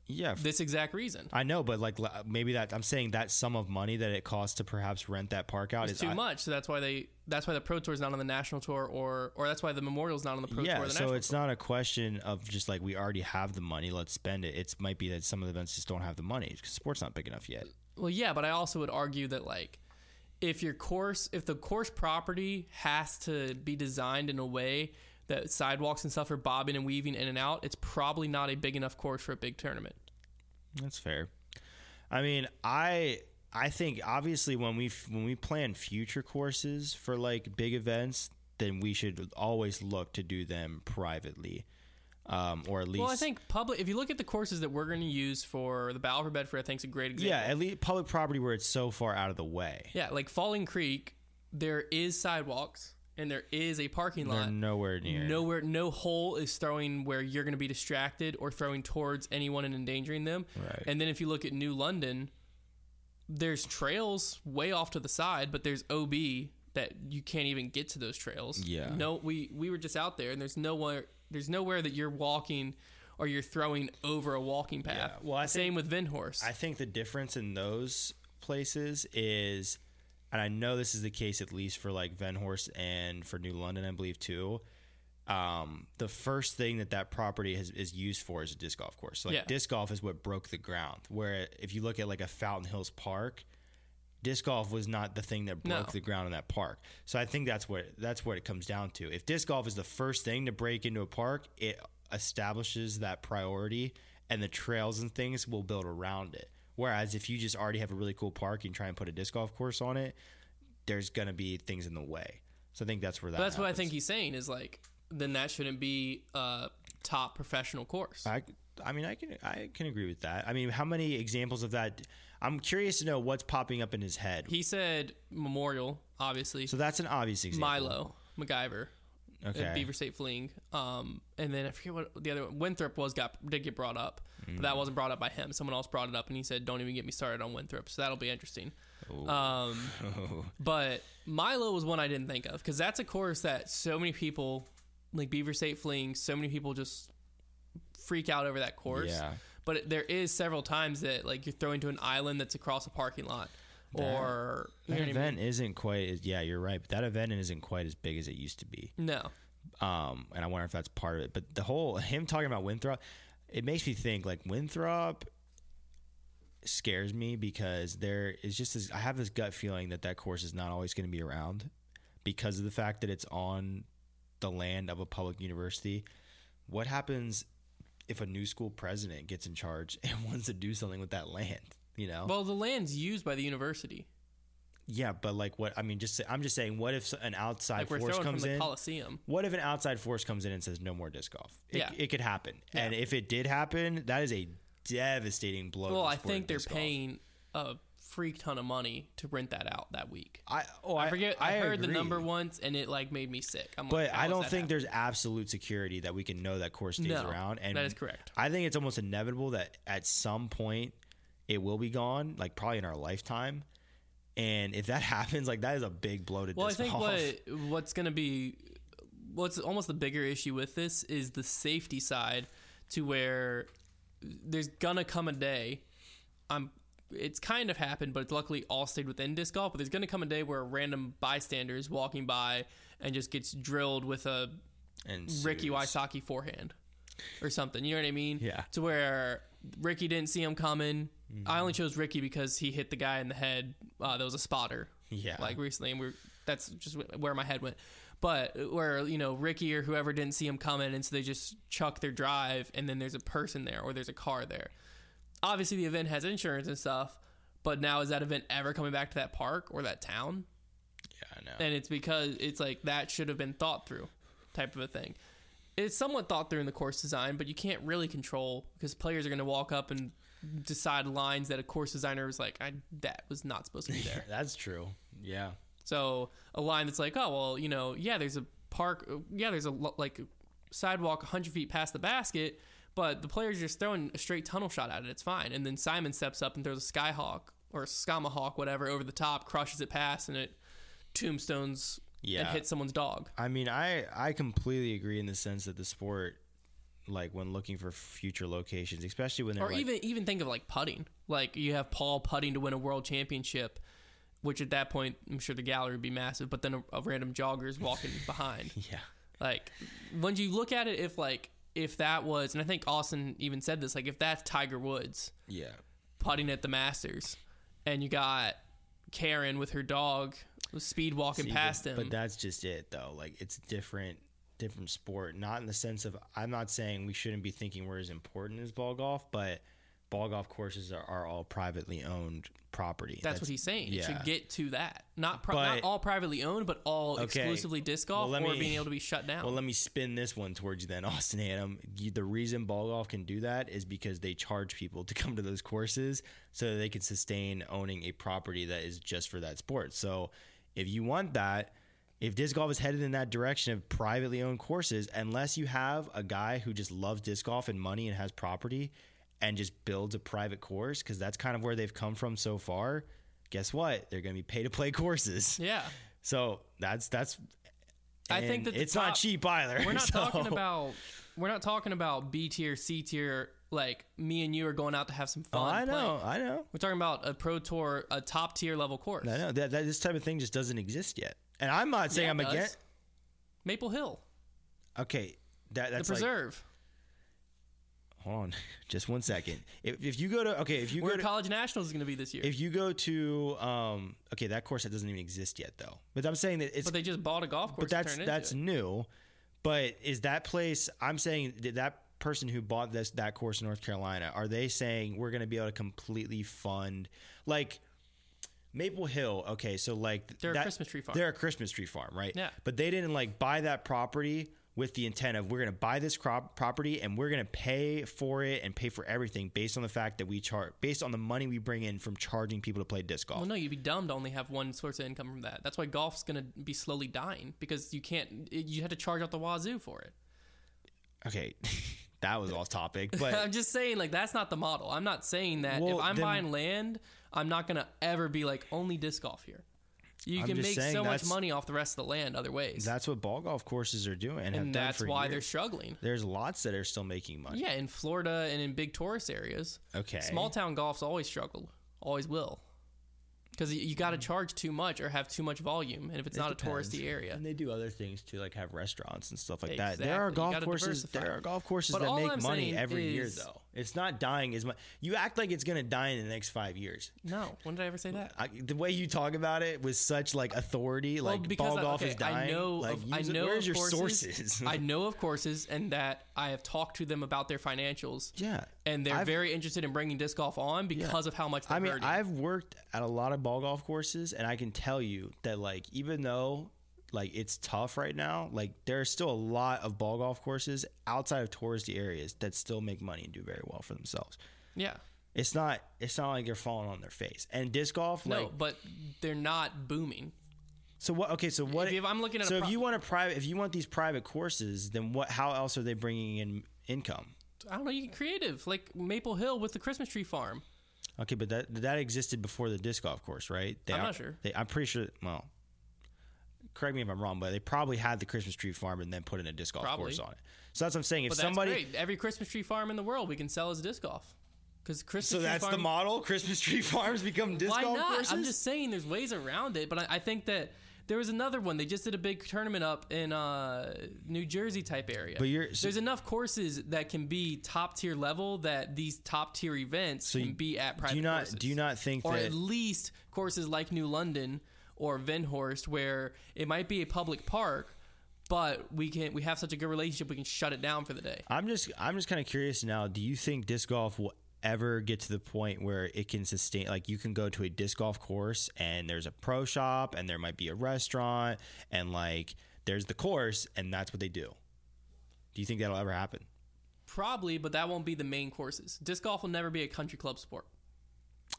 Speaker 2: Yeah,
Speaker 1: This exact reason.
Speaker 2: I know, but like maybe that I'm saying that sum of money that it costs to perhaps rent that park out
Speaker 1: It's
Speaker 2: is
Speaker 1: too
Speaker 2: I-
Speaker 1: much. So that's why they that's why the Pro Tour is not on the national tour or or that's why the Memorial's not on the Pro Tour
Speaker 2: yeah, so
Speaker 1: national
Speaker 2: it's
Speaker 1: tour.
Speaker 2: not a question of just like we already have the money, let's spend it. It might be that some of the events just don't have the money because sport's not big enough yet.
Speaker 1: Well, yeah, but I also would argue that like if your course if the course property has to be designed in a way that sidewalks and stuff are bobbing and weaving in and out, it's probably not a big enough course for a big tournament.
Speaker 2: That's fair. I mean, I I think obviously when we when we plan future courses for like big events, then we should always look to do them privately, um, or at least
Speaker 1: Well, I think public. If you look at the courses that we're going to use for the Battle for Bedford, I think is a great example.
Speaker 2: yeah, at least public property where it's so far out of the way.
Speaker 1: Yeah, like Falling Creek, there is sidewalks and there is a parking
Speaker 2: They're
Speaker 1: lot.
Speaker 2: nowhere near.
Speaker 1: Nowhere, no hole is throwing where you're going to be distracted or throwing towards anyone and endangering them.
Speaker 2: Right.
Speaker 1: And then if you look at New London, there's trails way off to the side, but there's OB that you can't even get to those trails.
Speaker 2: Yeah.
Speaker 1: No, we we were just out there, and there's nowhere there's nowhere that you're walking or you're throwing over a walking path.
Speaker 2: Yeah, well, I
Speaker 1: same with Vinhorse.
Speaker 2: I think the difference in those places is, and I know this is the case at least for like Venhorst and for New London, I believe too. Um, the first thing that that property has, is used for is a disc golf course. So like
Speaker 1: Yeah.
Speaker 2: disc golf is what broke the ground. Where if you look at like a Fountain Hills Park, disc golf was not the thing that broke
Speaker 1: No.
Speaker 2: the ground in that park. So I think that's what that's what it comes down to. If disc golf is the first thing to break into a park, it establishes that priority, and the trails and things will build around it. Whereas if you just already have a really cool park and try and put a disc golf course on it, there's gonna be things in the way. So I think that's where that.
Speaker 1: But that's what I think he's saying is like then that shouldn't be a top professional course.
Speaker 2: I, I mean, I can I can agree with that. I mean, how many examples of that? I'm curious to know what's popping up in his head.
Speaker 1: He said Memorial, obviously.
Speaker 2: So that's an obvious example.
Speaker 1: Milo, McIver,
Speaker 2: Okay.
Speaker 1: and Beaver State Fling. Um, and then I forget what the other one. Winthrop was got did get brought up, but
Speaker 2: Mm.
Speaker 1: that wasn't brought up by him. Someone else brought it up, and he said, "Don't even get me started on Winthrop." So that'll be interesting. Um, but Milo was one I didn't think of because that's a course that so many people, like Beaver State Fling, so many people just freak out over that course.
Speaker 2: Yeah.
Speaker 1: But there is several times that like you're throwing to an island that's across a parking lot, or you
Speaker 2: That
Speaker 1: what I mean?
Speaker 2: event isn't quite as yeah, you're right. But that event isn't quite as big as it used to be.
Speaker 1: No.
Speaker 2: Um, and I wonder if that's part of it. But the whole him talking about Winthrop, it makes me think like Winthrop scares me because there is just this. I have this gut feeling that that course is not always going to be around because of the fact that it's on the land of a public university. What happens if a new school president gets in charge and wants to do something with that land? You know,
Speaker 1: Well, the land's used by the university.
Speaker 2: yeah, but like what I mean, just say, I'm just saying, what if an outside
Speaker 1: Like
Speaker 2: force comes in?
Speaker 1: Coliseum.
Speaker 2: What if an outside force comes in and says no more disc golf? It,
Speaker 1: Yeah.
Speaker 2: it could happen,
Speaker 1: Yeah.
Speaker 2: and if it did happen, that is a devastating blow. to
Speaker 1: Well, I think they're
Speaker 2: disc golf.
Speaker 1: paying a freak ton of money to rent that out that week.
Speaker 2: I oh
Speaker 1: I forget. I, heard the number once, and it like made me sick. I'm
Speaker 2: But
Speaker 1: like,
Speaker 2: I don't think
Speaker 1: happen?
Speaker 2: there's absolute security that we can know that course stays
Speaker 1: No,
Speaker 2: around. And
Speaker 1: that is correct.
Speaker 2: I think it's almost inevitable that at some point it will be gone, like probably in our lifetime. And if that happens, like that is a big blow to
Speaker 1: Well, I think what what's going to be what's almost the bigger issue with this is the safety side to where there's gonna come a day. I'm. It's kind of happened, but it's luckily all stayed within disc golf. But there's gonna come a day where a random bystander is walking by and just gets drilled with a
Speaker 2: and
Speaker 1: Ricky. Wysocki forehand or something. You know what I mean?
Speaker 2: Yeah.
Speaker 1: To where Ricky didn't see him coming.
Speaker 2: Mm-hmm.
Speaker 1: I only chose Ricky because he hit the guy in the head. Uh, that was a spotter.
Speaker 2: Yeah.
Speaker 1: Like recently, and we're that's just where my head went. But where you know Ricky or whoever didn't see him coming, and so they just chuck their drive, and then there's a person there or there's a car there. Obviously, the event has insurance and stuff, but now is that event ever coming back to that park or that town?
Speaker 2: Yeah, I know.
Speaker 1: and it's because it's like that should have been thought through type of a thing it's somewhat thought through in the course design but you can't really control because players are going to walk up and decide lines that a course designer was like I, that was not supposed to be there
Speaker 2: That's true. Yeah.
Speaker 1: so a line that's like oh well you know yeah there's a park yeah there's a like sidewalk 100 feet past the basket but the player's just throwing a straight tunnel shot at it it's fine and then simon steps up and throws a skyhawk or a skamahawk whatever over the top crushes it past and it tombstones
Speaker 2: Yeah.
Speaker 1: and hits someone's dog
Speaker 2: I mean, I I completely agree in the sense that the sport, like when looking for future locations, especially when they're
Speaker 1: or
Speaker 2: like,
Speaker 1: even even think of like putting. Like you have Paul putting to win a world championship, which at that point I'm sure the gallery would be massive. But then a, a random jogger is walking behind.
Speaker 2: yeah,
Speaker 1: Like when you look at it, if like if that was, and I think Austin even said this, like if that's Tiger Woods
Speaker 2: yeah,
Speaker 1: putting at the Masters, and you got Karen with her dog speed walking
Speaker 2: See,
Speaker 1: past
Speaker 2: but,
Speaker 1: him.
Speaker 2: But that's just it, though. Like it's different, different sport. Not in the sense of I'm not saying we shouldn't be thinking we're as important as ball golf, but ball golf courses are, are all privately owned property.
Speaker 1: that's, what he's saying. It should get to that. Not pri-
Speaker 2: But-
Speaker 1: not all privately owned, but all
Speaker 2: Okay.
Speaker 1: exclusively disc golf
Speaker 2: Well, let
Speaker 1: or
Speaker 2: me-
Speaker 1: being able to be shut down.
Speaker 2: Well, let me spin this one towards you then, Austin Adam. You- The reason ball golf can do that is because they charge people to come to those courses so that they can sustain owning a property that is just for that sport. So if you want that, if disc golf is headed in that direction of privately owned courses, unless you have a guy who just loves disc golf and money and has property and just builds a private course, because that's kind of where they've come from so far, guess what? They're going to be pay to play courses.
Speaker 1: yeah.
Speaker 2: So that's that's.
Speaker 1: I think that
Speaker 2: it's not cheap either.
Speaker 1: We're not
Speaker 2: so-
Speaker 1: talking about we're not talking about B tier, C tier. Like me and you are going out to have some
Speaker 2: Oh,
Speaker 1: fun.
Speaker 2: I know. I know,
Speaker 1: We're talking about a pro tour, a top tier level course.
Speaker 2: I know. That, that this type of thing just doesn't exist yet. And I'm not saying
Speaker 1: Yeah,
Speaker 2: I'm against.
Speaker 1: Maple Hill,
Speaker 2: Okay, that
Speaker 1: the
Speaker 2: preserve. like. Hold on, just one second. If, if you go to okay, if you
Speaker 1: where
Speaker 2: go to
Speaker 1: College Nationals is going to be this year.
Speaker 2: if you go to um okay, that course that doesn't even exist yet though. But I'm saying that it's
Speaker 1: but they just bought a golf course.
Speaker 2: but that's
Speaker 1: to turn it
Speaker 2: that's new. But is that place? I'm saying did that person who bought this that course in North Carolina are they saying we're going to be able to completely fund like Maple Hill? Okay, so like
Speaker 1: They're a Christmas tree farm.
Speaker 2: They're a Christmas tree farm, right?
Speaker 1: Yeah.
Speaker 2: But they didn't like buy that property with the intent of we're going to buy this crop property and we're going to pay for it and pay for everything based on the fact that we charge based on the money we bring in from charging people to play disc golf.
Speaker 1: Well, no, you'd be dumb to only have one source of income from that. That's why golf's going to be slowly dying because you can't. You had to charge out the wazoo for it.
Speaker 2: Okay, that was off topic, but
Speaker 1: I'm just saying, like that's not the model. I'm not saying that
Speaker 2: Well,
Speaker 1: if I'm
Speaker 2: then-
Speaker 1: buying land, I'm not gonna ever be like only disc golf here. You
Speaker 2: I'm
Speaker 1: can make
Speaker 2: saying
Speaker 1: so much money off the rest of the land other ways,
Speaker 2: that's what ball golf courses are doing, and, have
Speaker 1: and that's why they're struggling.
Speaker 2: There's lots that are still making money.
Speaker 1: Yeah, in Florida and in big tourist areas,
Speaker 2: Okay.
Speaker 1: small town golf's always struggled, always will, because you, you got to charge too much or have too much volume, and if it's.
Speaker 2: It
Speaker 1: not
Speaker 2: depends.
Speaker 1: a touristy area,
Speaker 2: And they do other things too, like have restaurants and stuff like that. There are golf courses.
Speaker 1: diversify.
Speaker 2: There are golf courses
Speaker 1: But
Speaker 2: that make
Speaker 1: I'm
Speaker 2: money every year, though. It's not dying as much. You act like it's gonna die in the next five years.
Speaker 1: no. When did I ever say that?
Speaker 2: I, the way you talk about it with such like authority,
Speaker 1: Well,
Speaker 2: like ball
Speaker 1: I-
Speaker 2: golf
Speaker 1: okay,
Speaker 2: is dying.
Speaker 1: I know,
Speaker 2: like,
Speaker 1: of, I
Speaker 2: use
Speaker 1: know.
Speaker 2: Where's your
Speaker 1: courses,
Speaker 2: sources?
Speaker 1: I know of courses, and that I have talked to them about their financials.
Speaker 2: yeah,
Speaker 1: and they're
Speaker 2: I've-
Speaker 1: very interested in bringing disc golf on because of how much they're
Speaker 2: I mean,
Speaker 1: hurting.
Speaker 2: I've worked at a lot of ball golf courses, and I can tell you that like even though like it's tough right now, like there are still a lot of ball golf courses outside of touristy areas that still make money and do very well for themselves.
Speaker 1: yeah,
Speaker 2: It's not. It's not like they're falling on their face. And disc golf,
Speaker 1: No,
Speaker 2: like
Speaker 1: but they're not booming.
Speaker 2: so. What? Okay, so what?
Speaker 1: If, if I'm looking at
Speaker 2: so
Speaker 1: a
Speaker 2: if you want a private, if you want these private courses, then what? How else are they bringing in income?
Speaker 1: I don't know, you get creative like Maple Hill with the Christmas tree farm.
Speaker 2: Okay, but that that existed before the disc golf course, right? They
Speaker 1: I'm not sure.
Speaker 2: They, I'm pretty sure. Well, correct me if I'm wrong, but they probably had the Christmas tree farm and then put in a disc golf
Speaker 1: Probably.
Speaker 2: course on it. So that's what I'm saying. If
Speaker 1: But
Speaker 2: somebody,
Speaker 1: great. Every Christmas tree farm in the world we can sell as disc golf. Because Christmas
Speaker 2: so that's
Speaker 1: farm,
Speaker 2: the model. Christmas tree farms become disc
Speaker 1: Why
Speaker 2: golf
Speaker 1: not?
Speaker 2: courses.
Speaker 1: I'm just saying there's ways around it, but I, I think that there was another one. They just did a big tournament up in uh, New Jersey type area.
Speaker 2: But you're- so-
Speaker 1: there's enough courses that can be top tier level that these top tier events can
Speaker 2: you-
Speaker 1: be at private
Speaker 2: do you not
Speaker 1: courses.
Speaker 2: do you not think
Speaker 1: or
Speaker 2: that
Speaker 1: at least courses like New London or Venhorst where it might be a public park, but we can we have such a good relationship we can shut it down for the day.
Speaker 2: I'm just I'm just kind of curious now. Do you think disc golf will ever get to the point where it can sustain? Like you can go to a disc golf course and there's a pro shop and there might be a restaurant and like there's the course and that's what they do. Do you think that'll ever happen?
Speaker 1: Probably, but that won't be the main courses. Disc golf will never be a country club sport.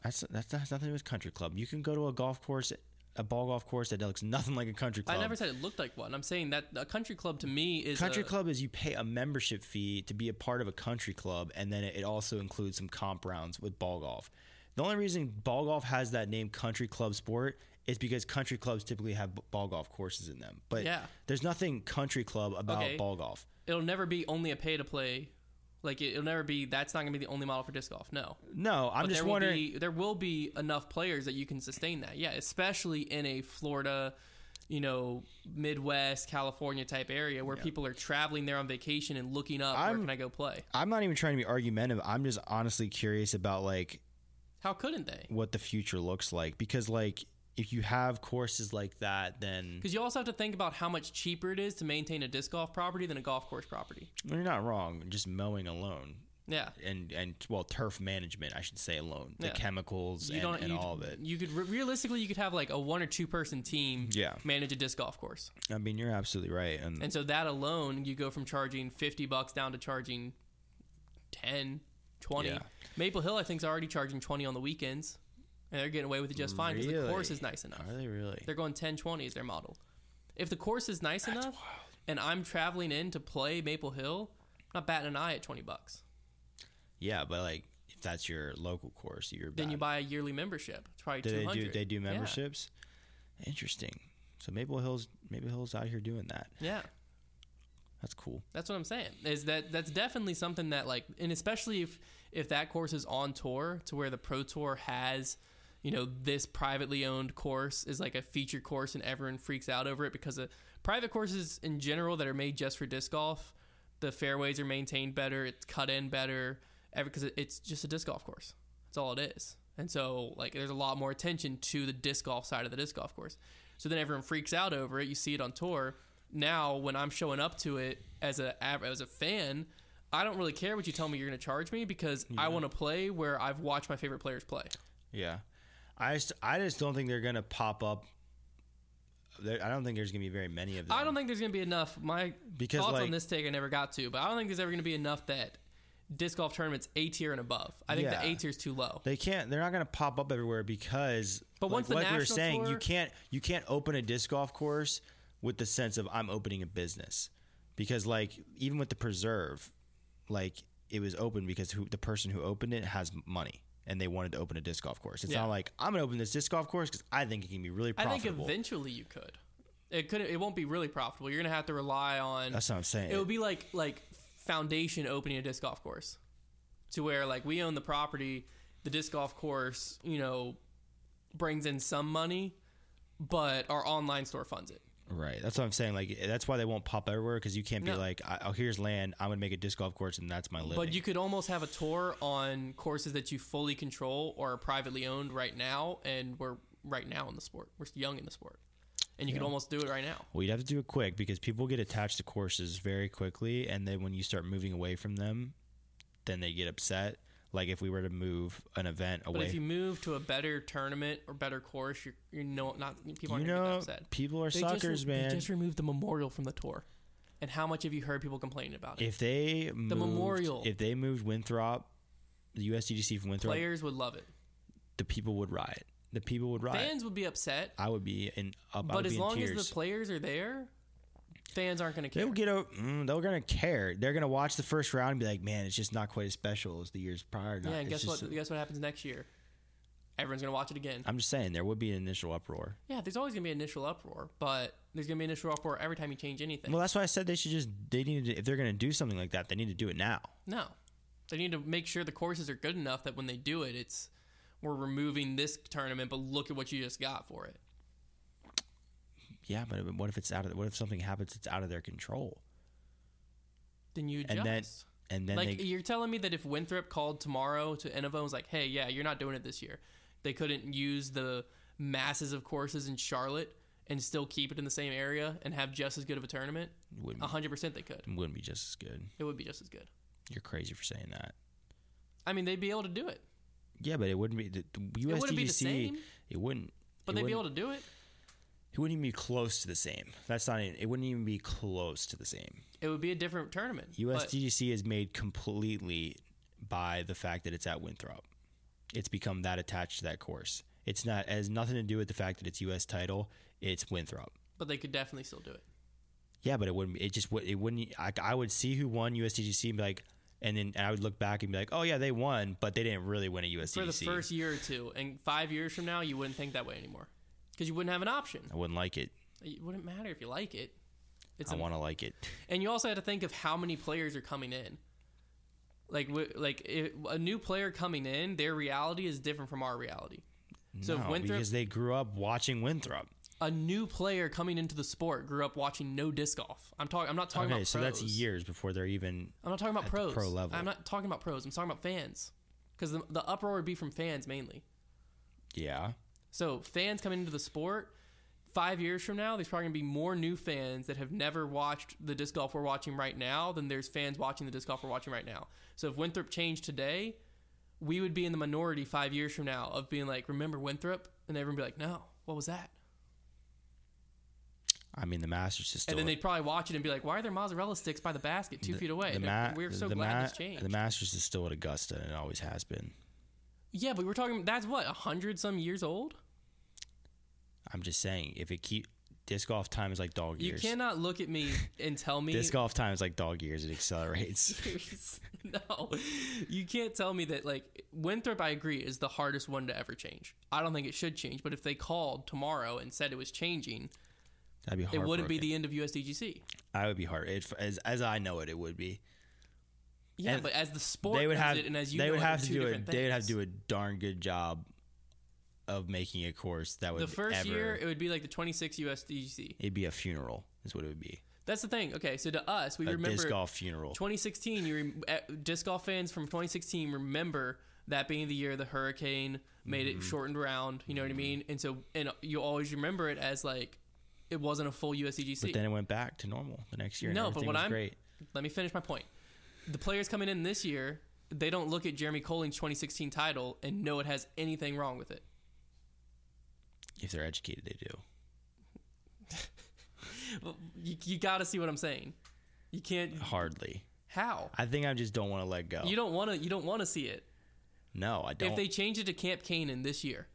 Speaker 2: That's that's, that's nothing to do with country club. You can go to a golf course, a ball golf course that looks nothing like a country club.
Speaker 1: I never said it looked like one. I'm saying that a country club to me is
Speaker 2: Country
Speaker 1: a-
Speaker 2: club is you pay a membership fee to be a part of a country club, and then it also includes some comp rounds with ball golf. The only reason ball golf has that name, country club sport, is because country clubs typically have ball golf courses in them. But
Speaker 1: Yeah.
Speaker 2: there's nothing country club about
Speaker 1: Okay.
Speaker 2: ball golf.
Speaker 1: It'll never be only a pay to play. Like it, will never be. That's not going to be the only model for disc golf. No.
Speaker 2: No, I'm
Speaker 1: But
Speaker 2: just
Speaker 1: there will
Speaker 2: wondering.
Speaker 1: be there will be enough players that you can sustain that. Yeah, especially in a Florida, you know, Midwest, California type area where people are traveling there on vacation and looking up where
Speaker 2: I'm-
Speaker 1: can I go play.
Speaker 2: I'm not even trying to be argumentative. I'm just honestly curious about like
Speaker 1: How couldn't they?
Speaker 2: what the future looks like because like if you have courses like that, then
Speaker 1: Because you also have to think about how much cheaper it is to maintain a disc golf property than a golf course property.
Speaker 2: well, you're not wrong. Just mowing alone
Speaker 1: Yeah.
Speaker 2: and and well turf management, I should say alone, the
Speaker 1: Yeah.
Speaker 2: chemicals
Speaker 1: You
Speaker 2: and, and
Speaker 1: you,
Speaker 2: all of it.
Speaker 1: You could re- realistically you could have like a one or two person team
Speaker 2: Yeah.
Speaker 1: manage a disc golf course.
Speaker 2: I mean, you're absolutely right. And,
Speaker 1: And so that alone, you go from charging 50 bucks down to charging 10, 20.
Speaker 2: Yeah.
Speaker 1: Maple Hill, I think, is already charging 20 on the weekends. And they're getting away with it just fine because the
Speaker 2: Really?
Speaker 1: course is nice enough.
Speaker 2: are they really?
Speaker 1: They're going 10, 20 is their model. If the course is nice enough and I'm traveling in to play Maple Hill, I'm not batting an eye at 20 bucks.
Speaker 2: Yeah, but like if that's your local course, you're
Speaker 1: Then you
Speaker 2: bad.
Speaker 1: buy a yearly membership. It's probably
Speaker 2: do they
Speaker 1: 200
Speaker 2: do they do
Speaker 1: Yeah.
Speaker 2: memberships? Interesting. So Maple Hills, Maple Hills out here doing that.
Speaker 1: yeah.
Speaker 2: That's cool.
Speaker 1: That's what I'm saying. Is that that's definitely something that like, and especially if if that course is on tour to where the pro tour has, you know, this privately owned course is like a featured course and everyone freaks out over it because of private courses in general that are made just for disc golf, the fairways are maintained better, it's cut in better, because it's just a disc golf course. That's all it is. And so like there's a lot more attention to the disc golf side of the disc golf course. So then everyone freaks out over it. You see it on tour. Now when I'm showing up to it as a as a fan, I don't really care what you tell me you're going to charge me because I want to play where I've watched my favorite players play.
Speaker 2: Yeah, I just I just don't think they're gonna pop up. There, I don't think there's gonna be very many of them.
Speaker 1: I don't think there's going to be enough. My
Speaker 2: Because,
Speaker 1: thoughts
Speaker 2: like-
Speaker 1: on this take I never got to, but I don't think there's ever going to be enough that disc golf tournaments A tier and above. I think
Speaker 2: Yeah.
Speaker 1: the A tier is too low.
Speaker 2: They can't. They're not going to pop up everywhere because.
Speaker 1: But
Speaker 2: like,
Speaker 1: once the
Speaker 2: like we were saying, you can't you can't open a disc golf course with the sense of I'm opening a business, because like even with the preserve, like it was open because who the person who opened it has money and they wanted to open a disc golf course. It's
Speaker 1: Yeah.
Speaker 2: not like I'm going to open this disc golf course because I think it can be really profitable.
Speaker 1: I think eventually you could. It could. It won't be really profitable. You're going to have to rely on.
Speaker 2: That's what I'm saying.
Speaker 1: It would be like like foundation opening a disc golf course, to where like we own the property, the disc golf course, you know, brings in some money, but our online store funds it.
Speaker 2: Right. That's what I'm saying. Like that's why they won't pop everywhere because you can't be
Speaker 1: No.
Speaker 2: like, oh, here's land. I'm gonna make a disc golf course and that's my living.
Speaker 1: But you could almost have a tour on courses that you fully control or are privately owned right now, and we're right now in the sport. We're young in the sport, and you could almost do it right now.
Speaker 2: well, you'd have to do it quick because people get attached to courses very quickly, and then when you start moving away from them, then they get upset. Like if we were to move an event away.
Speaker 1: But if you move to a better tournament or better course, you're you know not people aren't
Speaker 2: you
Speaker 1: gonna
Speaker 2: know,
Speaker 1: get upset.
Speaker 2: people are
Speaker 1: They
Speaker 2: suckers,
Speaker 1: just,
Speaker 2: man.
Speaker 1: They just removed the memorial from the tour, and how much have you heard people complaining about it?
Speaker 2: if they moved,
Speaker 1: memorial.
Speaker 2: if they moved Winthrop the USDGC from Winthrop,
Speaker 1: Players would love it.
Speaker 2: the people would riot. The people would riot.
Speaker 1: Fans would be upset,
Speaker 2: I would be in. Up,
Speaker 1: but
Speaker 2: would
Speaker 1: as
Speaker 2: be in
Speaker 1: long as the players are there, fans aren't going to care.
Speaker 2: They'll get a. Mm, they're gonna care. They're gonna watch the first round and be like, "Man, it's just not quite as special as the years prior." Not,
Speaker 1: yeah, and guess what? Guess what happens next year? Everyone's going to watch it again.
Speaker 2: I'm just saying there would be an initial uproar.
Speaker 1: Yeah, there's always going to be an initial uproar, but there's going to be an initial uproar every time you change anything.
Speaker 2: Well, that's why I said they should just. They need to. If they're gonna do something like that, they need to do it now.
Speaker 1: No. They need to make sure the courses are good enough that when they do it, it's we're removing this tournament, but look at what you just got for it.
Speaker 2: Yeah, but what if it's out of? What if something happens? It's out of their control.
Speaker 1: Then you adjust.
Speaker 2: And then- And then
Speaker 1: like
Speaker 2: they.
Speaker 1: you're telling me that if Winthrop called tomorrow to Innova and was like, "Hey, yeah, you're not doing it this year," they couldn't use the masses of courses in Charlotte and still keep it in the same area and have just as good of a tournament.
Speaker 2: Wouldn't,
Speaker 1: hundred percent, they could.
Speaker 2: wouldn't be just as good.
Speaker 1: It would be just as good.
Speaker 2: You're crazy for saying that.
Speaker 1: I mean, they'd be able to do it,
Speaker 2: Yeah, but it wouldn't be the, the USDGC.
Speaker 1: It wouldn't be the same.
Speaker 2: It wouldn't.
Speaker 1: but
Speaker 2: it
Speaker 1: they'd be able to do it.
Speaker 2: It wouldn't even be close to the same. That's not. Even, it wouldn't even be close to the same.
Speaker 1: It would be a different tournament.
Speaker 2: USDGC is made completely by the fact that it's at Winthrop. It's become that attached to that course. It's not it has nothing to do with the fact that it's US title. It's Winthrop.
Speaker 1: but they could definitely still do it.
Speaker 2: Yeah, but it wouldn't. It just would. It wouldn't. I, I would see who won USDGC and be like, and then I would look back and be like, oh yeah, they won, but they didn't really win a USDGC.
Speaker 1: for the first year or two, and five years from now, you wouldn't think that way anymore because you wouldn't have an option.
Speaker 2: I wouldn't like it.
Speaker 1: It wouldn't matter if you like it. It's
Speaker 2: I want to like it.
Speaker 1: and you also had to think of how many players are coming in. Like, like if a new player coming in, their reality is different from our reality. So if
Speaker 2: no,
Speaker 1: Winthrop,
Speaker 2: because they grew up watching Winthrop.
Speaker 1: a new player coming into the sport, grew up watching no disc golf. I'm talking. I'm not talking
Speaker 2: Okay,
Speaker 1: about
Speaker 2: so
Speaker 1: pros.
Speaker 2: that's years before they're even.
Speaker 1: I'm not talking about pros.
Speaker 2: pro level.
Speaker 1: I'm not talking about pros. I'm talking about fans, because the, the uproar would be from fans mainly.
Speaker 2: Yeah,
Speaker 1: So fans coming into the sport, five years from now, there's probably gonna be more new fans that have never watched the disc golf we're watching right now than there's fans watching the disc golf we're watching right now. So if Winthrop changed today, we would be in the minority five years from now of being like, remember Winthrop? And everyone would be like, no, what was that?
Speaker 2: I mean the Masters is still.
Speaker 1: and then they'd probably watch it and be like, why are there mozzarella sticks by the basket two feet away?
Speaker 2: the Ma-
Speaker 1: we're so
Speaker 2: the
Speaker 1: glad
Speaker 2: Ma-
Speaker 1: this changed.
Speaker 2: The Masters is still at Augusta, and it always has been.
Speaker 1: yeah, but we're talking, that's what, a hundred some years old?
Speaker 2: I'm just saying, if it keep disc golf time is like dog years.
Speaker 1: You cannot look at me and tell me
Speaker 2: disc golf time is like dog years. It accelerates.
Speaker 1: no, you can't tell me that. Like Winthrop, I agree, is the hardest one to ever change. I don't think it should change. But if they called tomorrow and said it was changing,
Speaker 2: That'd be
Speaker 1: it wouldn't be the end of USDGC.
Speaker 2: I would be hard. It, as as I know it, it would be.
Speaker 1: Yeah,
Speaker 2: And
Speaker 1: but as the sport
Speaker 2: they would have.
Speaker 1: it, and as you
Speaker 2: they would
Speaker 1: it,
Speaker 2: have to do
Speaker 1: different
Speaker 2: They would have to do a darn good job of making a course that would.
Speaker 1: Be the first
Speaker 2: ever,
Speaker 1: year, it would be like the 26 USDGC.
Speaker 2: it'd be a funeral. Is what it would be.
Speaker 1: That's the thing. Okay, so to us, we
Speaker 2: A
Speaker 1: remember
Speaker 2: disc golf funeral.
Speaker 1: 2016. You rem- uh, disc golf fans from 2016 remember that being the year the hurricane made
Speaker 2: Mm-hmm.
Speaker 1: it shortened round. You know what I mean? And so, and you always remember it as like it wasn't a full USDGC.
Speaker 2: But then it went back to normal the next year. and
Speaker 1: No, but what I'm
Speaker 2: great.
Speaker 1: let me finish my point. The players coming in this year, they don't look at Jeremy Koling's 2016 title and know it has anything wrong with it.
Speaker 2: If they're educated, they do.
Speaker 1: Well, You, you got to see what I'm saying. You can't.
Speaker 2: Hardly.
Speaker 1: How?
Speaker 2: I think I just don't want to let go.
Speaker 1: You don't want to. You don't want to see it.
Speaker 2: no, I don't.
Speaker 1: If they change it to Camp Canaan this year,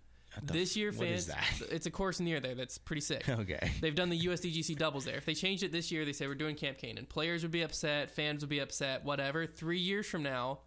Speaker 1: this year,
Speaker 2: f-
Speaker 1: fans,
Speaker 2: is that?
Speaker 1: it's a course near there that's pretty sick.
Speaker 2: okay.
Speaker 1: They've done the USDGC doubles there. If they changed it this year, they say we're doing Camp Canaan. Players would be upset, fans would be upset, whatever. Three years from now,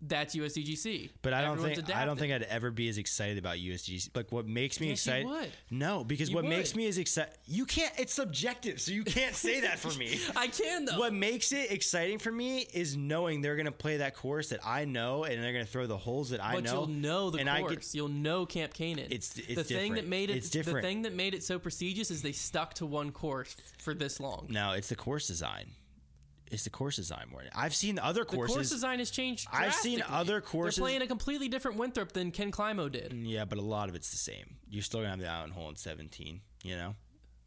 Speaker 1: that's USDGC.
Speaker 2: But I don't
Speaker 1: Everyone's
Speaker 2: think I don't think I'd ever be as excited about USGC. Like what makes me
Speaker 1: Yes, you
Speaker 2: excited?
Speaker 1: would.
Speaker 2: No, because
Speaker 1: You
Speaker 2: what makes me is excited. You can't. It's subjective, so you can't say that for me.
Speaker 1: I can though.
Speaker 2: What makes it exciting for me is knowing they're going to play that course that I know, and they're going to throw the holes that I
Speaker 1: but
Speaker 2: know.
Speaker 1: you'll know the
Speaker 2: and
Speaker 1: course.
Speaker 2: I get
Speaker 1: you'll know Camp Canaan.
Speaker 2: It's- it's
Speaker 1: the thing that
Speaker 2: different.
Speaker 1: made it.
Speaker 2: It's different.
Speaker 1: The thing that made it so prestigious is they stuck to one course for this long.
Speaker 2: now it's the course design. It's the course design more. I've seen other courses.
Speaker 1: The course design has changed.
Speaker 2: I've seen other courses-
Speaker 1: They're playing a completely different Winthrop than Ken Climo did.
Speaker 2: Mm, yeah, but a lot of it's the same. You're still gonna have the island hole in 17. You know,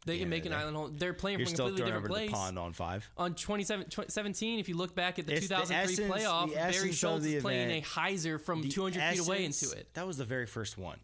Speaker 1: They can make an island hole. They're playing
Speaker 2: you're
Speaker 1: from a completely different
Speaker 2: over
Speaker 1: place.
Speaker 2: the pond on five.
Speaker 1: On 27, 17, if you look back at the
Speaker 2: It's the
Speaker 1: 2003
Speaker 2: essence-
Speaker 1: playoff,
Speaker 2: the
Speaker 1: Barry Schultz is playing a hyzer from
Speaker 2: The
Speaker 1: 200 feet away into it.
Speaker 2: That was the very first one.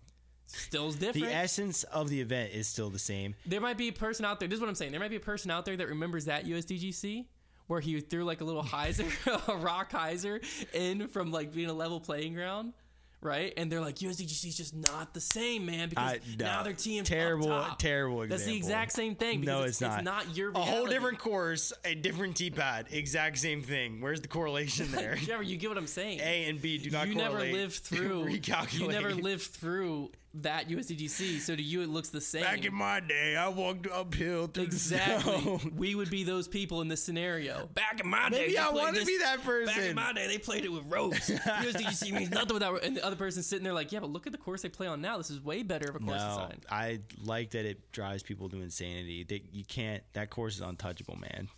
Speaker 1: Still's different.
Speaker 2: The essence of the event is still the same.
Speaker 1: there might be a person out there. This is what I'm saying. There might be a person out there that remembers that USDGC where he threw like a little hyzer, a rock hyzer in from like being a level playing ground. Right, and they're like USDGC is just not the same, man, because
Speaker 2: I- no.
Speaker 1: now their team's
Speaker 2: Terrible-
Speaker 1: up top.
Speaker 2: terrible
Speaker 1: That's the exact same thing.
Speaker 2: No,
Speaker 1: because
Speaker 2: it's not.
Speaker 1: It's not your
Speaker 2: A whole different course, a different T pad, exact same thing. Where's the correlation there?
Speaker 1: Trevor, you get what I'm saying.
Speaker 2: A and B do not
Speaker 1: you
Speaker 2: correlate.
Speaker 1: never lived through.
Speaker 2: Recalculate.
Speaker 1: you never lived through that USDGC, so to you it looks the same.
Speaker 2: Back in my day, I walked uphill through the
Speaker 1: exactly.
Speaker 2: snow.
Speaker 1: we would be those people in this scenario. Back in my day,
Speaker 2: Maybe
Speaker 1: they
Speaker 2: I
Speaker 1: played
Speaker 2: want to
Speaker 1: this-
Speaker 2: be that person.
Speaker 1: Back in
Speaker 2: person.
Speaker 1: my day, they played it with ropes. USDGC means nothing without. And the other person's sitting there like, yeah, but look at the course they play on now. This is way better of a course
Speaker 2: No,
Speaker 1: design.
Speaker 2: I like that it drives people to insanity. That you can't. That course is untouchable, man.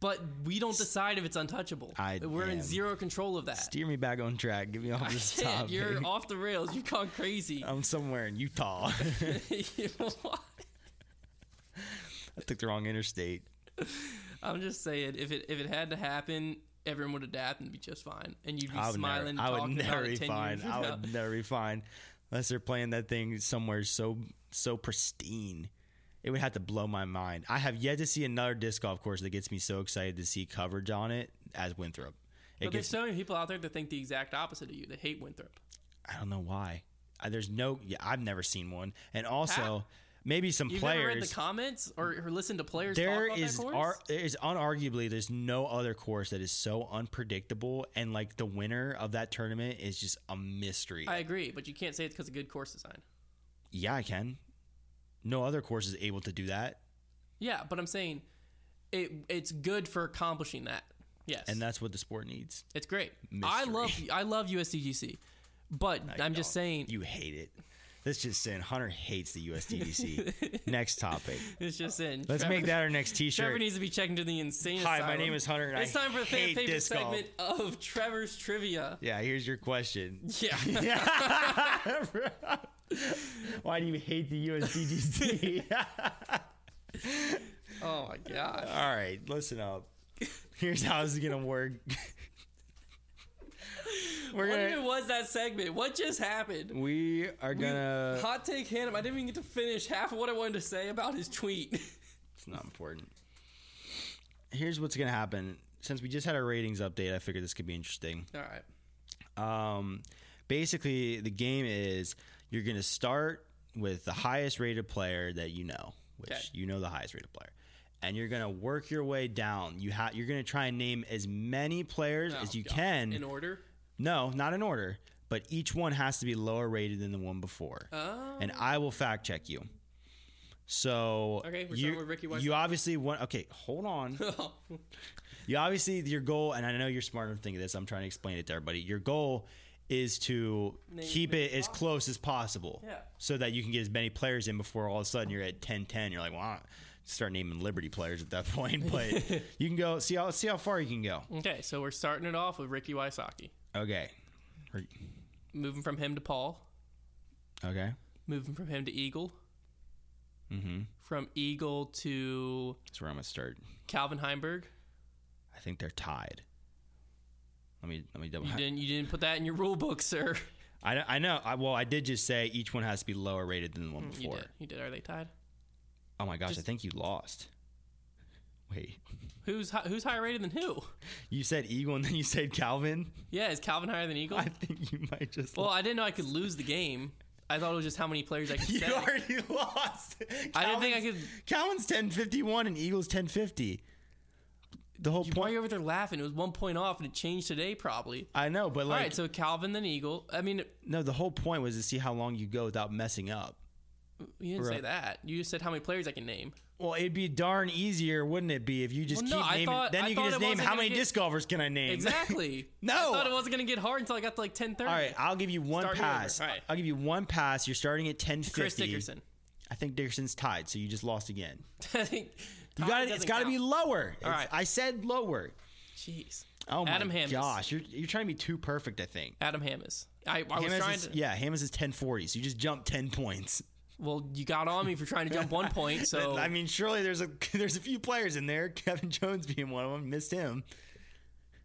Speaker 1: But we don't decide if it's untouchable.
Speaker 2: I
Speaker 1: We're in zero control of that.
Speaker 2: Steer me back on track. Give me off this topic.
Speaker 1: you're off the rails. You've gone crazy.
Speaker 2: I'm somewhere in Utah.
Speaker 1: What?
Speaker 2: I took the wrong interstate.
Speaker 1: I'm just saying, if it if it had to happen, everyone would adapt and be just fine, and you'd be
Speaker 2: I
Speaker 1: smiling,
Speaker 2: never. I would never be fine. I would never be fine unless they're playing that thing somewhere so so pristine. It would have to blow my mind. I have yet to see another disc golf course that gets me so excited to see coverage on it as Winthrop. It
Speaker 1: But there's
Speaker 2: gets,
Speaker 1: so many people out there that think the exact opposite of you. They hate Winthrop.
Speaker 2: I don't know why. I, there's no. Yeah, I've never seen one. And also,
Speaker 1: How?
Speaker 2: maybe some
Speaker 1: You've
Speaker 2: players.
Speaker 1: never read the comments or, or listened to players
Speaker 2: there
Speaker 1: talk about
Speaker 2: is ar- there is unarguably there's no other course that is so unpredictable and like the winner of that tournament is just a mystery.
Speaker 1: I agree, but you can't say it's because of good course design.
Speaker 2: yeah, I can. No other course is able to do that,
Speaker 1: Yeah, but I'm saying it it's good for accomplishing that. Yes,
Speaker 2: and that's what the sport needs.
Speaker 1: it's great. I love I love USDGC, but I'm just saying
Speaker 2: you hate it. That's just saying Hunter hates the USDGC. Next topic.
Speaker 1: it's just in.
Speaker 2: Let's
Speaker 1: Trevor-
Speaker 2: make that our next T-shirt.
Speaker 1: Trevor needs to be checking to the insane.
Speaker 2: Hi, my name is Hunter, and
Speaker 1: it's
Speaker 2: I
Speaker 1: time for the fan favorite segment of Trevor's trivia.
Speaker 2: Yeah, here's your question.
Speaker 1: Yeah.
Speaker 2: Why do you hate the USDGC?
Speaker 1: oh my god.
Speaker 2: All right, listen up. Here's how this is gonna work. We're
Speaker 1: What
Speaker 2: gonna.
Speaker 1: even was that segment? What just happened?
Speaker 2: We are gonna.
Speaker 1: hot take Hannah. I didn't even get to finish half of what I wanted to say about his tweet.
Speaker 2: It's not important. Here's what's gonna happen. Since we just had our ratings update, I figured this could be interesting.
Speaker 1: All right.
Speaker 2: Um, basically, the game is you're to start with the highest rated player that you know, which
Speaker 1: Okay.
Speaker 2: you know the highest rated player, and you're to work your way down. You have you're to try and name as many players
Speaker 1: Oh,
Speaker 2: as you
Speaker 1: God.
Speaker 2: can.
Speaker 1: In order.
Speaker 2: No, not in order, but each one has to be lower rated than the one before,
Speaker 1: Oh.
Speaker 2: and I will fact check you. So
Speaker 1: Okay, we're
Speaker 2: you,
Speaker 1: with Ricky Wise-
Speaker 2: you obviously want. Okay, hold on. You obviously your goal, and I know you're smart enough to think of this. I'm trying to explain it to everybody. Your goal is to keep it as close as possible,
Speaker 1: Yeah.
Speaker 2: so that you can get as many players in before all of a sudden you're at 10-10. You're like, well, I'll start naming Liberty players at that point. But you can go see how see how far you can go.
Speaker 1: okay, so we're starting it off with Ricky Wysocki.
Speaker 2: Okay,
Speaker 1: Moving from him to Paul.
Speaker 2: okay,
Speaker 1: Moving from him to Eagle.
Speaker 2: mm-hmm.
Speaker 1: From Eagle to
Speaker 2: That's where I'm gonna start.
Speaker 1: Calvin Heimburg.
Speaker 2: I think they're tied. Let me let me double.
Speaker 1: You didn't. You didn't put that in your rule book, sir.
Speaker 2: I, I know. I, well, I did just say each one has to be lower rated than the one before.
Speaker 1: You did. You did. Are they tied?
Speaker 2: Oh my gosh, I think you lost. Wait,
Speaker 1: Who's hi- who's higher rated than who?
Speaker 2: you said Eagle and then you said Calvin.
Speaker 1: Yeah, is Calvin higher than Eagle?
Speaker 2: I think you might just.
Speaker 1: well, I didn't know I could lose the game. I thought it was just how many players I could
Speaker 2: you already lost.
Speaker 1: I didn't think I
Speaker 2: Calvin's-
Speaker 1: could.
Speaker 2: Calvin's ten fifty one and Eagles ten fifty. The whole
Speaker 1: Why are
Speaker 2: point.
Speaker 1: you over there laughing? It was one point off, and it changed today probably.
Speaker 2: I know, but
Speaker 1: All
Speaker 2: like,
Speaker 1: right, so Calvin then Eagle. I mean,
Speaker 2: no, the whole point was to see how long you go without messing up.
Speaker 1: you didn't say that. You just said how many players I can name.
Speaker 2: Well, it'd be darn easier, wouldn't it be, if you just
Speaker 1: Well,
Speaker 2: keep
Speaker 1: I
Speaker 2: naming?
Speaker 1: thought-
Speaker 2: then
Speaker 1: I
Speaker 2: you can just name how many
Speaker 1: get-
Speaker 2: disc golfers can I name?
Speaker 1: Exactly.
Speaker 2: No.
Speaker 1: I thought it wasn't going to get hard until I got to like ten thirty.
Speaker 2: All right, I'll give you one pass.
Speaker 1: All right.
Speaker 2: I'll give you one pass. You're starting at ten fifty.
Speaker 1: Chris Dickerson.
Speaker 2: I think Dickerson's tied, so you just lost again.
Speaker 1: I think
Speaker 2: You got It's
Speaker 1: doesn't
Speaker 2: got to be lower.
Speaker 1: All
Speaker 2: It's- I said lower.
Speaker 1: Jeez.
Speaker 2: Oh my
Speaker 1: Adam Hammes.
Speaker 2: gosh, you're you're trying to be too perfect. I think.
Speaker 1: Adam Hammes. I, I was trying
Speaker 2: is,
Speaker 1: to.
Speaker 2: yeah, Hammes is ten forty, so you just jumped ten points.
Speaker 1: Well, you got on me for trying to jump one point, so
Speaker 2: I mean, surely there's a there's a few players in there. Kevin Jones being one of them. Missed him.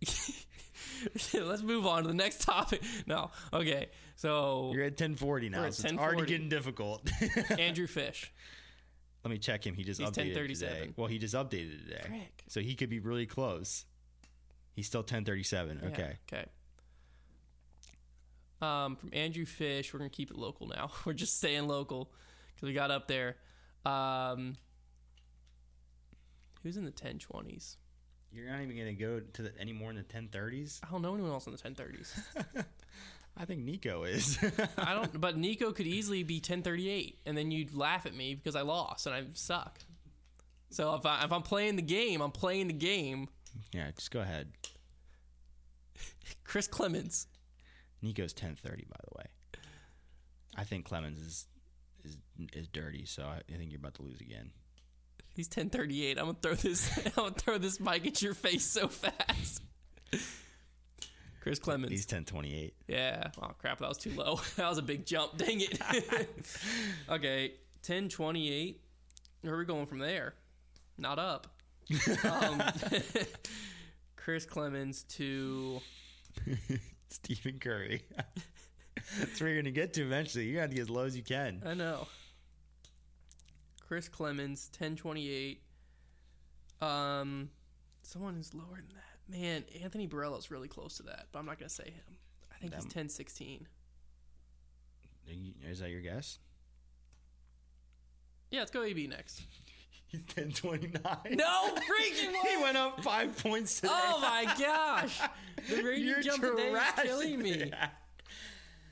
Speaker 1: let's move on to the next topic. No, okay. So
Speaker 2: You're at ten forty now,
Speaker 1: We're at
Speaker 2: so it's already getting difficult.
Speaker 1: Andrew Fish.
Speaker 2: Let me check him. He just
Speaker 1: He's
Speaker 2: updated it
Speaker 1: 1037.
Speaker 2: today. Well, he just updated today,
Speaker 1: Frick.
Speaker 2: so he could be really close. He's still 1037.
Speaker 1: Yeah,
Speaker 2: Okay.
Speaker 1: Okay. Um, from Andrew Fish, we're gonna keep it local now. We're just staying local because we got up there. Um, who's in the 1020s?
Speaker 2: You're not even gonna go to the, any more in the 1030s.
Speaker 1: I don't know anyone else in the 1030s.
Speaker 2: I think Nico is.
Speaker 1: I don't. But Nico could easily be 1038, and then you'd laugh at me because I lost and I suck. So if I if I'm playing the game, I'm playing the game.
Speaker 2: yeah, just go ahead.
Speaker 1: Chris Clemons.
Speaker 2: Nico's 1030, by the way. I think Clemons is is is dirty, so I, I think you're about to lose again.
Speaker 1: He's 1038. I'm gonna throw this. I'm gonna throw this mic at your face so fast. Chris Clemons.
Speaker 2: He's 1028.
Speaker 1: yeah. Oh crap, that was too low. that was a big jump. Dang it. okay, 1028. Where are we going from there? Not up. Um, Chris Clemons to
Speaker 2: Stephen Curry. That's where you're gonna get to eventually. You're gonna have to get as low as you can.
Speaker 1: I know. Chris Clemons, 1028. Um, someone who's lower than that. Man, Anthony Barela's really close to that, but I'm not going to say him. I think he's
Speaker 2: Them.
Speaker 1: 1016.
Speaker 2: Is that your guess?
Speaker 1: Yeah, let's go AB next.
Speaker 2: He's 1029.
Speaker 1: No, freaking way.
Speaker 2: he went up five points today.
Speaker 1: Oh my gosh. The rating
Speaker 2: You're
Speaker 1: jump today is killing me.
Speaker 2: that.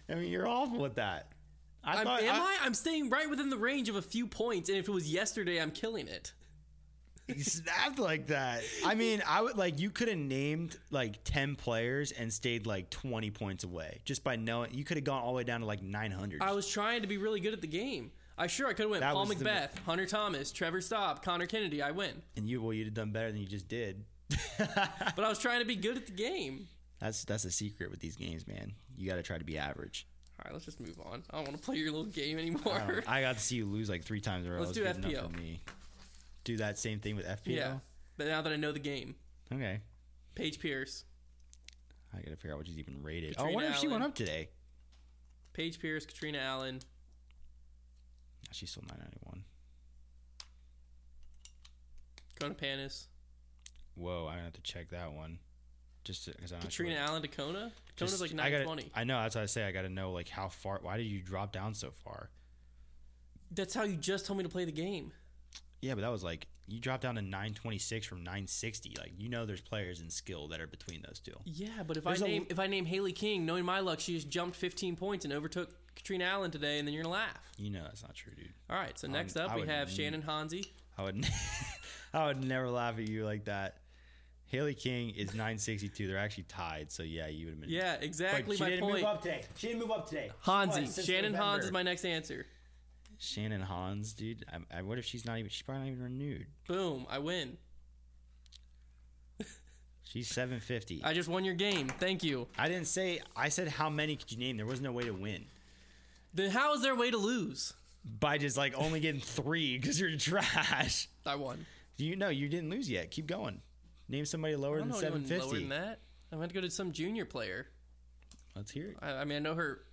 Speaker 2: I mean, you're awful with that. I
Speaker 1: I'm,
Speaker 2: thought
Speaker 1: am I? I'm staying right within the range of a few points, and if it was yesterday, I'm killing it.
Speaker 2: He snapped like that. I mean, I would like you could have named like ten players and stayed like twenty points away just by knowing. You could have gone all the way down to like nine hundred.
Speaker 1: I was trying to be really good at the game. I sure I could have went
Speaker 2: That
Speaker 1: Paul
Speaker 2: was the-
Speaker 1: McBeth, Hunter Thomas, Trevor Staub, Connor Kennedy. I win.
Speaker 2: and you well, you'd have done better than you just did.
Speaker 1: But I was trying to be good at the game.
Speaker 2: That's that's a secret with these games, man. You got to try to be average.
Speaker 1: All right, let's just move on. I don't want to play your little game
Speaker 2: I,
Speaker 1: anymore.
Speaker 2: don't- I got to see you lose like three times in a row.
Speaker 1: Let's do
Speaker 2: good enough
Speaker 1: FPO.
Speaker 2: for me. Do that same thing with FPO.
Speaker 1: yeah, but now that I know the game,
Speaker 2: Okay.
Speaker 1: Paige Pierce,
Speaker 2: I got to figure out what she's even rated. oh, I
Speaker 1: Catrina
Speaker 2: wonder if she went
Speaker 1: Allen.
Speaker 2: up today.
Speaker 1: Paige Pierce, Catrina Allen,
Speaker 2: She's still nine ninety one.
Speaker 1: Kona Panis,
Speaker 2: Whoa, I have to check that one. Just because I'm not
Speaker 1: Catrina
Speaker 2: sure.
Speaker 1: Allen to Kona.
Speaker 2: Just-
Speaker 1: Kona's like
Speaker 2: I gotta-
Speaker 1: 920.
Speaker 2: I know that's what I say. I got to know like how far. Why did you drop down so far?
Speaker 1: That's how you just told me to play the game.
Speaker 2: Yeah, but that was like you drop down to 926 from 960. Like you know, there's players in skill that are between those two.
Speaker 1: Yeah, but if
Speaker 2: There's
Speaker 1: I
Speaker 2: a-
Speaker 1: name if I name Hailey King, knowing my luck, she just jumped 15 points and overtook Catrina Allen today, and then you're gonna laugh.
Speaker 2: You know that's not true, dude.
Speaker 1: All right, so next
Speaker 2: Um,
Speaker 1: up
Speaker 2: I
Speaker 1: we have
Speaker 2: n-
Speaker 1: Shannon Hansi.
Speaker 2: I would, I would never laugh at you like that. Hailey King is 962. They're actually tied. So yeah, you would have been.
Speaker 1: Yeah,
Speaker 2: But
Speaker 1: exactly
Speaker 2: she
Speaker 1: my
Speaker 2: didn't
Speaker 1: point.
Speaker 2: move up today. She didn't move up today.
Speaker 1: Hansi, Shannon Hans is my next answer.
Speaker 2: Shannon Hans, dude. I, I, what if she's not even? She's probably not even renewed.
Speaker 1: Boom, I win.
Speaker 2: She's 750.
Speaker 1: I just won your game. Thank you.
Speaker 2: I didn't say. I said how many could you name? There was no way to win
Speaker 1: Then how is there a way to lose?
Speaker 2: by just like only getting three because you're trash.
Speaker 1: I won.
Speaker 2: You know you didn't lose yet. Keep going. Name somebody lower than 750.
Speaker 1: lower than that. I'm going to go to some junior player.
Speaker 2: Let's hear it.
Speaker 1: I, I mean, I know her.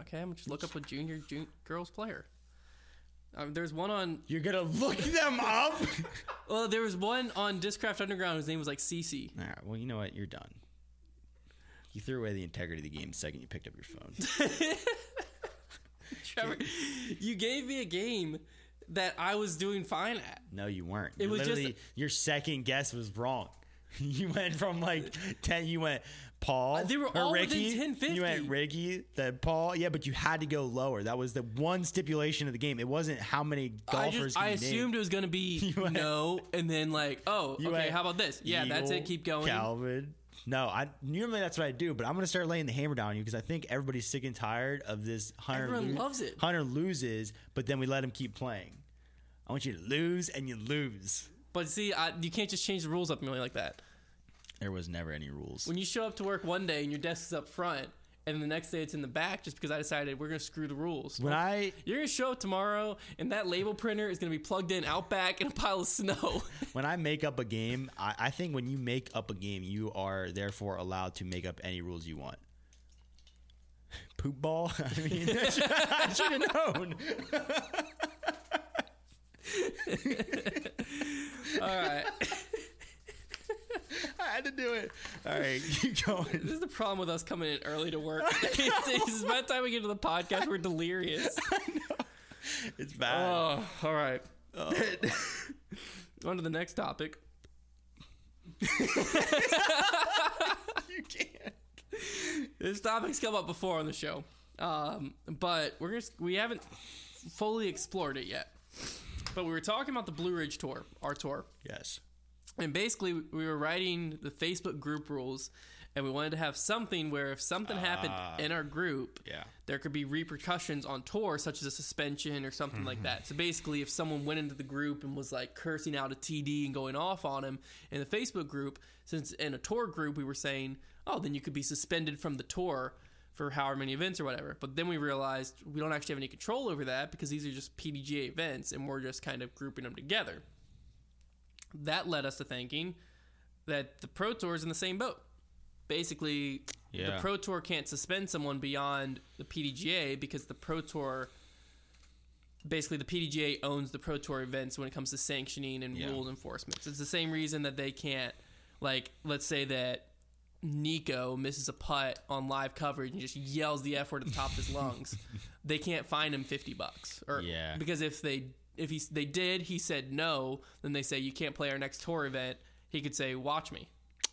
Speaker 1: Okay, I'm just look up a junior, jun- girls player. Um, there's one on.
Speaker 2: You're gonna look them up.
Speaker 1: Well, there was one on Discraft Underground whose name was like CC.
Speaker 2: All right. Well, you know what? You're done. You threw away the integrity of the game the second you picked up your phone.
Speaker 1: Trevor, you gave me a game that I was doing fine at.
Speaker 2: No, you weren't.
Speaker 1: It was just-
Speaker 2: your second guess was wrong. You went from like ten. You went Paul.
Speaker 1: Uh, they were all within
Speaker 2: Ricky.
Speaker 1: 1050.
Speaker 2: You went Ricky, then Paul. Yeah, but you had to go lower. That was the one stipulation of the game. It wasn't how many
Speaker 1: I
Speaker 2: golfers.
Speaker 1: just I
Speaker 2: you named.
Speaker 1: assumed it was gonna be
Speaker 2: You went-
Speaker 1: no, and then like oh okay,
Speaker 2: went
Speaker 1: how about this? Yeah, that's it. Keep going.
Speaker 2: Calvin. No, I normally that's what I do, but I'm gonna start laying the hammer down on you because I think everybody's sick and tired of this. Hunter
Speaker 1: Everyone
Speaker 2: lo-
Speaker 1: loves it.
Speaker 2: Hunter loses, but then we let him keep playing. I want you to lose and you lose.
Speaker 1: But see, I, you can't just change the rules up really like that.
Speaker 2: There was never any rules.
Speaker 1: When you show up to work one day and your desk is up front, and the next day it's in the back, just because I decided we're gonna screw the rules.
Speaker 2: When I
Speaker 1: You're gonna show up tomorrow, and that label printer is gonna be plugged in out back in a pile of snow.
Speaker 2: when I make up a game, I, I think when you make up a game, you are therefore allowed to make up any rules you want. Poop ball. I mean, I should have known.
Speaker 1: All right.
Speaker 2: I had to do it. All right, keep going.
Speaker 1: This is the problem with us coming in early to work. it's by the time we get to the podcast, we're delirious.
Speaker 2: It's bad.
Speaker 1: Oh, all right. On to the next topic.
Speaker 2: you can't.
Speaker 1: This topic's come up before on the show, um, but we're just we haven't fully explored it yet. But we were talking about the Blue Ridge tour, our tour,
Speaker 2: Yes.
Speaker 1: And basically we were writing the Facebook group rules, and we wanted to have something where if something happened ah. in our group,
Speaker 2: Yeah.
Speaker 1: there could be repercussions on tour, such as a suspension or something like mm-hmm. that. So basically, if someone went into the group and was like cursing out a TD and going off on him in the Facebook group, since in a tour group we were saying, oh, then you could be suspended from the tour for however many events or whatever. But then we realized we don't actually have any control over that because these are just PDGA events and we're just kind of grouping them together. That led us to thinking that the Pro Tour is in the same boat. Basically, the Pro Tour can't suspend someone beyond the PDGA because the Pro Tour, basically, the PDGA owns the Pro Tour events when it comes to sanctioning and
Speaker 2: Yeah.
Speaker 1: rules enforcement. It's the same reason that they can't, like, let's say that Nico misses a putt on live coverage and just yells the F word at the top of his lungs. they can't fine him fifty bucks, or
Speaker 2: Yeah.
Speaker 1: because if they if he they did, he said no, then they say you can't play our next tour event. He could say, "Watch me,"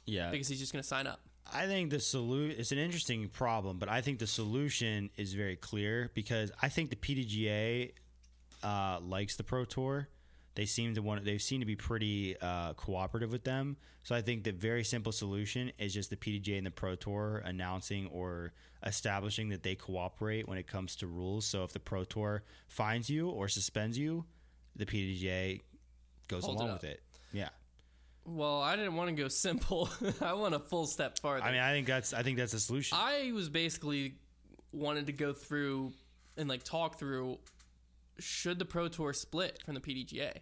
Speaker 2: Yeah.
Speaker 1: because he's just going to sign up.
Speaker 2: I think the solution it's an interesting problem, but I think the solution is very clear because I think the PDGA uh, likes the Pro Tour. They seem to want they seem to be pretty uh, cooperative with them. So I think the very simple solution is just the PDGA and the Pro Tour announcing or establishing that they cooperate when it comes to rules. So if the Pro Tour fines you or suspends you, the PDGA goes
Speaker 1: Holds it
Speaker 2: along
Speaker 1: up.
Speaker 2: with it. Yeah.
Speaker 1: Well, I didn't want to go simple. I want a full step farther.
Speaker 2: I mean, I think that's I think that's a solution.
Speaker 1: I was basically wanted to go through and like talk through should the Pro Tour split from the PDGA?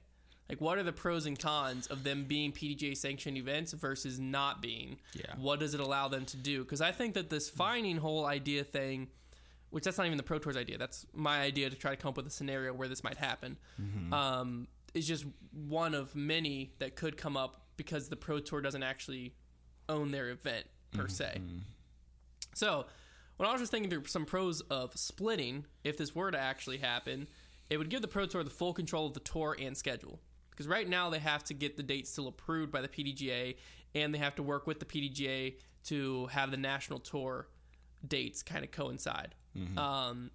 Speaker 1: Like, what are the pros and cons of them being PDGA sanctioned events versus not being?
Speaker 2: Yeah.
Speaker 1: What does it allow them to do? Because I think that this fining whole idea thing, which that's not even the Pro Tour's idea, that's my idea to try to come up with a scenario where this might happen, um, is just one of many that could come up because the Pro Tour doesn't actually own their event per se. So, when I was just thinking through some pros of splitting, if this were to actually happen, it would give the Pro Tour the full control of the tour and schedule. Because right now they have to get the dates still approved by the PDGA, and they have to work with the PDGA to have the national tour dates kind of coincide. Um,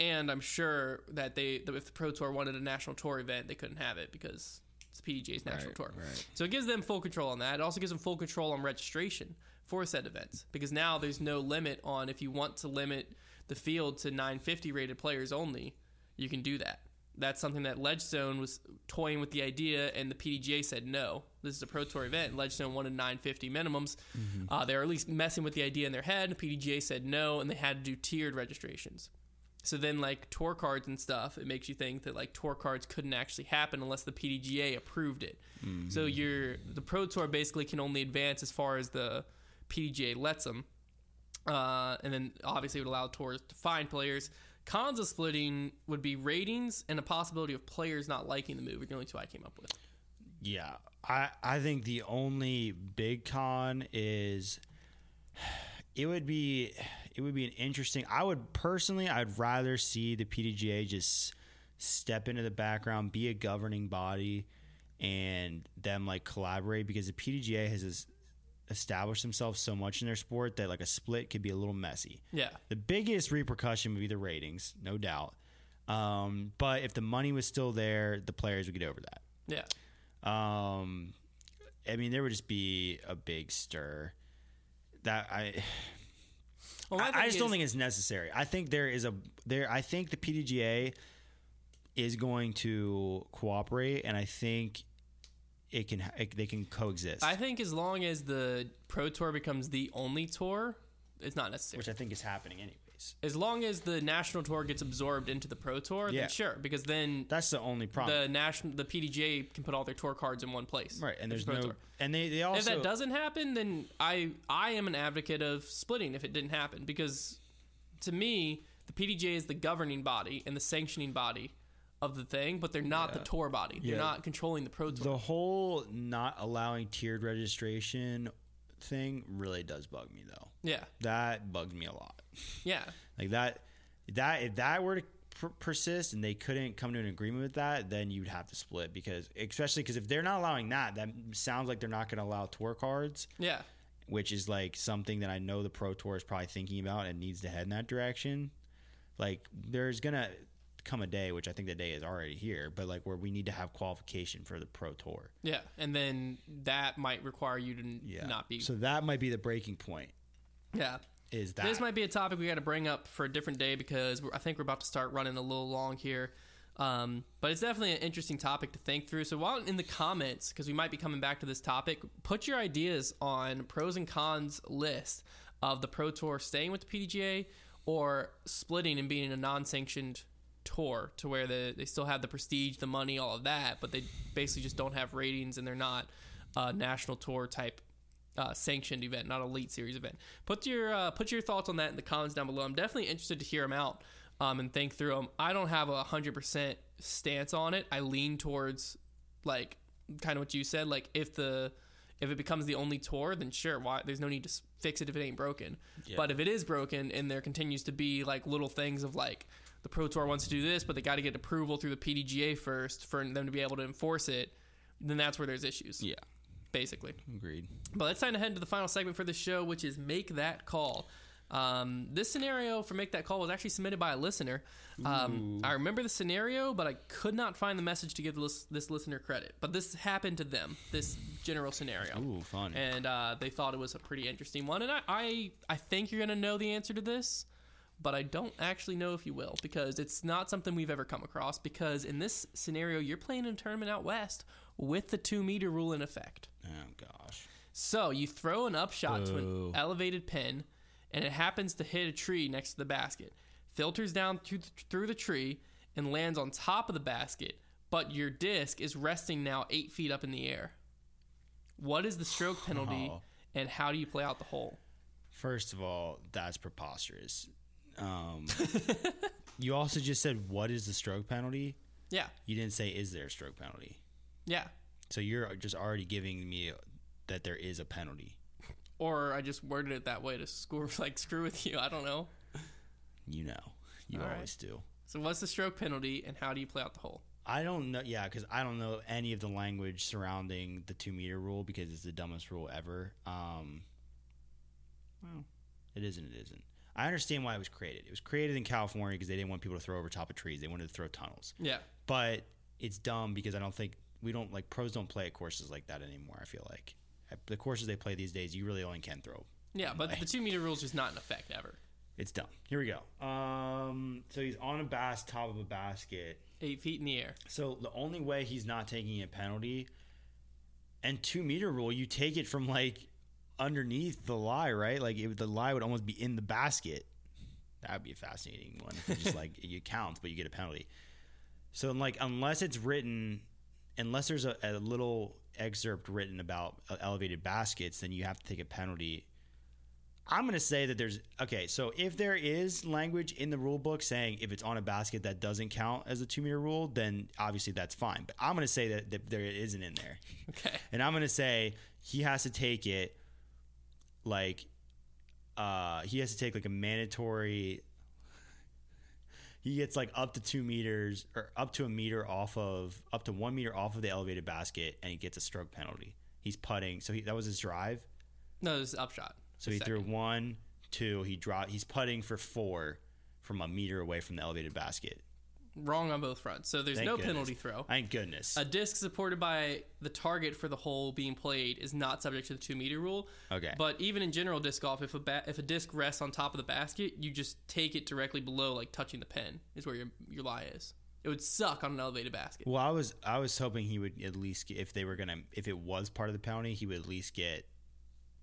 Speaker 1: and I'm sure that they, that if the Pro Tour wanted a national tour event, they couldn't have it because it's PDGA's national
Speaker 2: Right,
Speaker 1: tour.
Speaker 2: right.
Speaker 1: So it gives them full control on that. It also gives them full control on registration for said events because now there's no limit on if you want to limit the field to 950 rated players only, you can do that. That's something that Ledgestone was toying with the idea, and the PDGA said no. This is a Pro Tour event. Ledgestone wanted 950 minimums. Uh, they were at least messing with the idea in their head. The PDGA said no, and they had to do tiered registrations. So then, like tour cards and stuff, it makes you think that like tour cards couldn't actually happen unless the PDGA approved it. So you're the Pro Tour basically can only advance as far as the PDGA lets them, uh, and then obviously it would allow tours to find players. Cons of splitting would be ratings and the possibility of players not liking the move. Are the only two I came up with.
Speaker 2: Yeah, I I think the only big con is it would be it would be an interesting. I would personally, I'd rather see the PDGA just step into the background, be a governing body, and them like collaborate because the PDGA has es- established themselves so much in their sport that like a split could be a little messy.
Speaker 1: Yeah,
Speaker 2: The biggest repercussion would be the ratings, no doubt. Um, but if the money was still there, the players would get over that.
Speaker 1: yeah.
Speaker 2: Um, I mean, there would just be a big stir. That I,
Speaker 1: Well,
Speaker 2: I, I just don't think it's necessary. I think there is a there. I think the PDGA is going to cooperate, and I think it can it, they can coexist.
Speaker 1: I think as long as the Pro Tour becomes the only tour, it's not necessary.
Speaker 2: which I think is happening anyways.
Speaker 1: as long as the national tour gets absorbed into the Pro Tour,
Speaker 2: Yeah.
Speaker 1: then sure, because then
Speaker 2: That's the only problem,
Speaker 1: the national the PDGA can put all their tour cards in one place.
Speaker 2: right? And
Speaker 1: It's
Speaker 2: there's
Speaker 1: Pro
Speaker 2: no,
Speaker 1: Tour.
Speaker 2: and they they also
Speaker 1: if that doesn't happen, then I I am an advocate of splitting if it didn't happen because to me the PDGA is the governing body and the sanctioning body of the thing, but they're not the tour body. They're
Speaker 2: Yeah.
Speaker 1: not controlling the pro tour.
Speaker 2: The whole not allowing tiered registration thing really does bug me though.
Speaker 1: yeah,
Speaker 2: That bugs me a lot.
Speaker 1: yeah,
Speaker 2: Like that, that if that were to per- persist and they couldn't come to an agreement with that, then you'd have to split because, especially because if they're not allowing that, that sounds like they're not going to allow tour cards,
Speaker 1: yeah.
Speaker 2: which is like something that I know the pro tour is probably thinking about and needs to head in that direction. Like there's gonna come a day, which I think the day is already here, but like where we need to have qualification for the pro tour.
Speaker 1: Yeah, and then that might require you to n- not be.
Speaker 2: So that might be the breaking point.
Speaker 1: yeah,
Speaker 2: Is that
Speaker 1: this might be a topic we got to bring up for a different day because we're, I think we're about to start running a little long here. Um, but it's definitely an interesting topic to think through. So while in the comments, because we might be coming back to this topic, put your ideas on pros and cons list of the Pro Tour staying with the PDGA or splitting and being a non-sanctioned tour to where the, they still have the prestige, the money, all of that, but they basically just don't have ratings and they're not a national tour type uh, sanctioned event, not a elite series event. Put your uh, put your thoughts on that in the comments down below. I'm definitely interested to hear them out um, and think through them. I don't have a hundred percent stance on it. I lean towards like kind of what you said. Like if the if it becomes the only tour, then sure, why? There's no need to fix it if it ain't broken. But if it is broken and there continues to be like little things of like the pro tour wants to do this, but they got to get approval through the PDGA first for them to be able to enforce it, then that's where there's issues.
Speaker 2: yeah,
Speaker 1: Basically.
Speaker 2: agreed.
Speaker 1: But let's time to head to the final segment for the show, which is Make That Call. Um, this scenario for Make That Call was actually submitted by a listener. Um, I remember the scenario, but I could not find the message to give this, this listener credit. But this happened to them, this general scenario.
Speaker 2: Ooh, fun.
Speaker 1: And uh, they thought it was a pretty interesting one. And I, I, I think you're going to know the answer to this, but I don't actually know if you will because it's not something we've ever come across. Because in this scenario, you're playing in a tournament out west with the two meter rule in effect.
Speaker 2: oh gosh.
Speaker 1: So you throw an upshot to an elevated pin, and it happens to hit a tree next to the basket, filters down through the, through the tree, and lands on top of the basket. But your disc is resting now eight feet up in the air. What is the stroke penalty,
Speaker 2: Oh.
Speaker 1: and how do you play out the hole?
Speaker 2: First of all, that's preposterous. Um, you also just said, "What is the stroke penalty?"
Speaker 1: Yeah,
Speaker 2: You didn't say, "Is there a stroke penalty?"
Speaker 1: yeah.
Speaker 2: So you're just already giving me that there is a penalty.
Speaker 1: Or I just worded it that way to score like screw with you. I don't know.
Speaker 2: You know, you
Speaker 1: All right.
Speaker 2: always do.
Speaker 1: So what's the stroke penalty, and how do you play out the hole?
Speaker 2: I don't know. Yeah, because I don't know any of the language surrounding the two meter rule because it's the dumbest rule ever. Um, well, it isn't. It isn't. I understand why it was created. It was created in California because they didn't want people to throw over top of trees. They wanted to throw tunnels.
Speaker 1: Yeah,
Speaker 2: But it's dumb because I don't think we don't like pros don't play at courses like that anymore. I feel like at the courses they play these days, you really only can throw.
Speaker 1: yeah. But the two meter rule is just not in effect ever.
Speaker 2: It's dumb. Here we go. Um, so he's on a bas top of a basket.
Speaker 1: Eight feet in the air.
Speaker 2: So the only way he's not taking a penalty and two meter rule, you take it from like underneath the lie, right? Like it, the lie would almost be in the basket. That would be a fascinating one. It's just like you count, but you get a penalty. So like unless it's written, unless there's a, a little excerpt written about uh, elevated baskets, then you have to take a penalty. I'm going to say that there's okay. So if there is language in the rule book saying if it's on a basket that doesn't count as a two meter rule, then obviously that's fine. But I'm going to say that, that there isn't in there,
Speaker 1: Okay.
Speaker 2: and I'm going to say he has to take it like uh, he has to take like a mandatory. He gets like up to two meters or up to a meter off of up to one meter off of the elevated basket, and he gets a stroke penalty. He's putting, so he, that was his drive.
Speaker 1: No, this is upshot.
Speaker 2: So he threw one, two. He dropped. He's putting for four from a meter away from the elevated basket.
Speaker 1: Wrong on both fronts. So there's
Speaker 2: Thank
Speaker 1: no
Speaker 2: goodness.
Speaker 1: penalty throw.
Speaker 2: Thank goodness.
Speaker 1: A disc supported by the target for the hole being played is not subject to the two meter rule.
Speaker 2: Okay.
Speaker 1: But even in general disc golf, if a ba- if a disc rests on top of the basket, you just take it directly below, like touching the pin, is where your your lie is. It would suck on an elevated basket.
Speaker 2: well, I was I was hoping he would at least get, if they were gonna if it was part of the penalty, he would at least get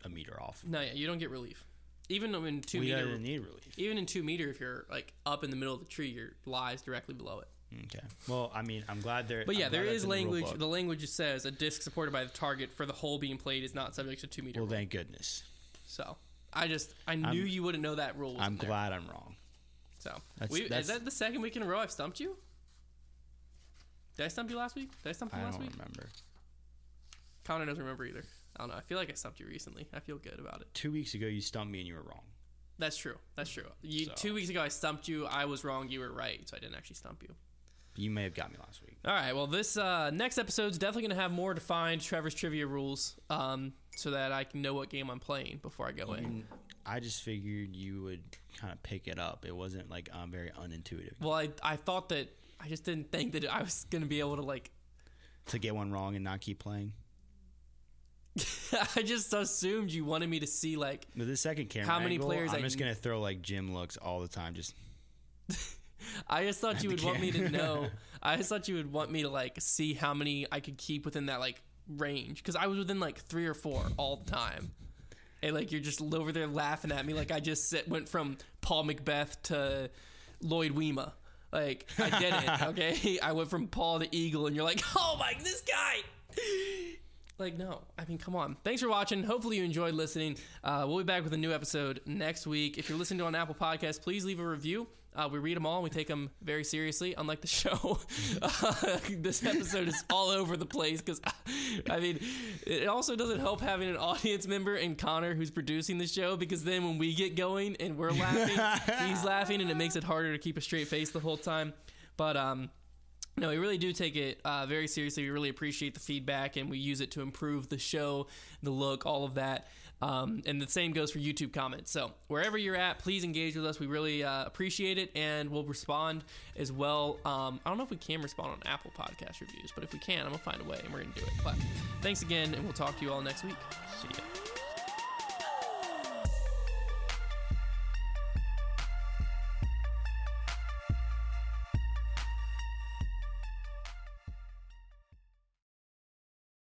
Speaker 2: a meter off.
Speaker 1: No, yeah, you don't get relief. Even in two
Speaker 2: We
Speaker 1: meter,
Speaker 2: need relief.
Speaker 1: even in two meter, if you're like up in the middle of the tree, your lie is directly below it.
Speaker 2: Okay. Well, I mean, I'm glad there.
Speaker 1: But yeah,
Speaker 2: I'm
Speaker 1: there is
Speaker 2: the
Speaker 1: language.
Speaker 2: book.
Speaker 1: The language says a disc supported by the target for the hole being played is not subject to two meter.
Speaker 2: Well,
Speaker 1: rule.
Speaker 2: thank goodness.
Speaker 1: So I just I knew you wouldn't know that rule. Was
Speaker 2: I'm
Speaker 1: there.
Speaker 2: glad I'm wrong.
Speaker 1: So
Speaker 2: That's-
Speaker 1: we,
Speaker 2: that's-
Speaker 1: is that the second week in a row I've stumped you? Did I stump you last week? Did I stump you
Speaker 2: I
Speaker 1: last
Speaker 2: don't
Speaker 1: week?
Speaker 2: remember.
Speaker 1: Connor doesn't remember either. I don't know. I feel like I stumped you recently. I feel good about it.
Speaker 2: Two weeks ago, you stumped me and you were wrong.
Speaker 1: That's true. That's true. You,
Speaker 2: So-
Speaker 1: Two weeks ago, I stumped you. I was wrong. You were right. So I didn't actually stump you.
Speaker 2: You may have got me last week.
Speaker 1: All right. Well, this uh, next episode's definitely going to have more defined Trevor's trivia rules um, so that I can know what game I'm playing before I go in.
Speaker 2: I just figured you would kind of pick it up. It wasn't like um, very unintuitive
Speaker 1: Well, I, I thought that I just didn't think that I was going to be able to, like,
Speaker 2: to get one wrong and not keep playing.
Speaker 1: I just assumed you wanted me to see, like,
Speaker 2: With the second camera,
Speaker 1: How many
Speaker 2: angle,
Speaker 1: players
Speaker 2: I'm
Speaker 1: I
Speaker 2: just gonna throw like gym looks all the time. Just
Speaker 1: I just thought you would want me to know. I just thought you would want me to like see how many I could keep within that like range because I was within like three or four all the time, and like you're just over there laughing at me like I just sit, went from Paul McBeth to Lloyd Wema. Like I didn't. Okay, I went from Paul to Eagle, and you're like, oh my, this guy. Like no, I mean, come on. Thanks for watching. Hopefully you enjoyed listening. Uh, we'll be back with a new episode next week. If you're listening to on Apple Podcast, please leave a review. Uh, we read them all and we take them very seriously, unlike the show. Uh, this episode is all over the place because, I mean, it also doesn't help having an audience member and Connor who's producing the show because then when we get going and we're laughing, he's laughing and it makes it harder to keep a straight face the whole time. But, um, no, we really do take it uh, very seriously. We really appreciate the feedback, and we use it to improve the show, the look, all of that. Um, and the same goes for YouTube comments. So wherever you're at, please engage with us. We really uh, appreciate it, and we'll respond as well. Um, I don't know if we can respond on Apple Podcast reviews, but if we can, I'm gonna find a way, and we're gonna do it. But thanks again, and we'll talk to you all next week.
Speaker 2: see ya.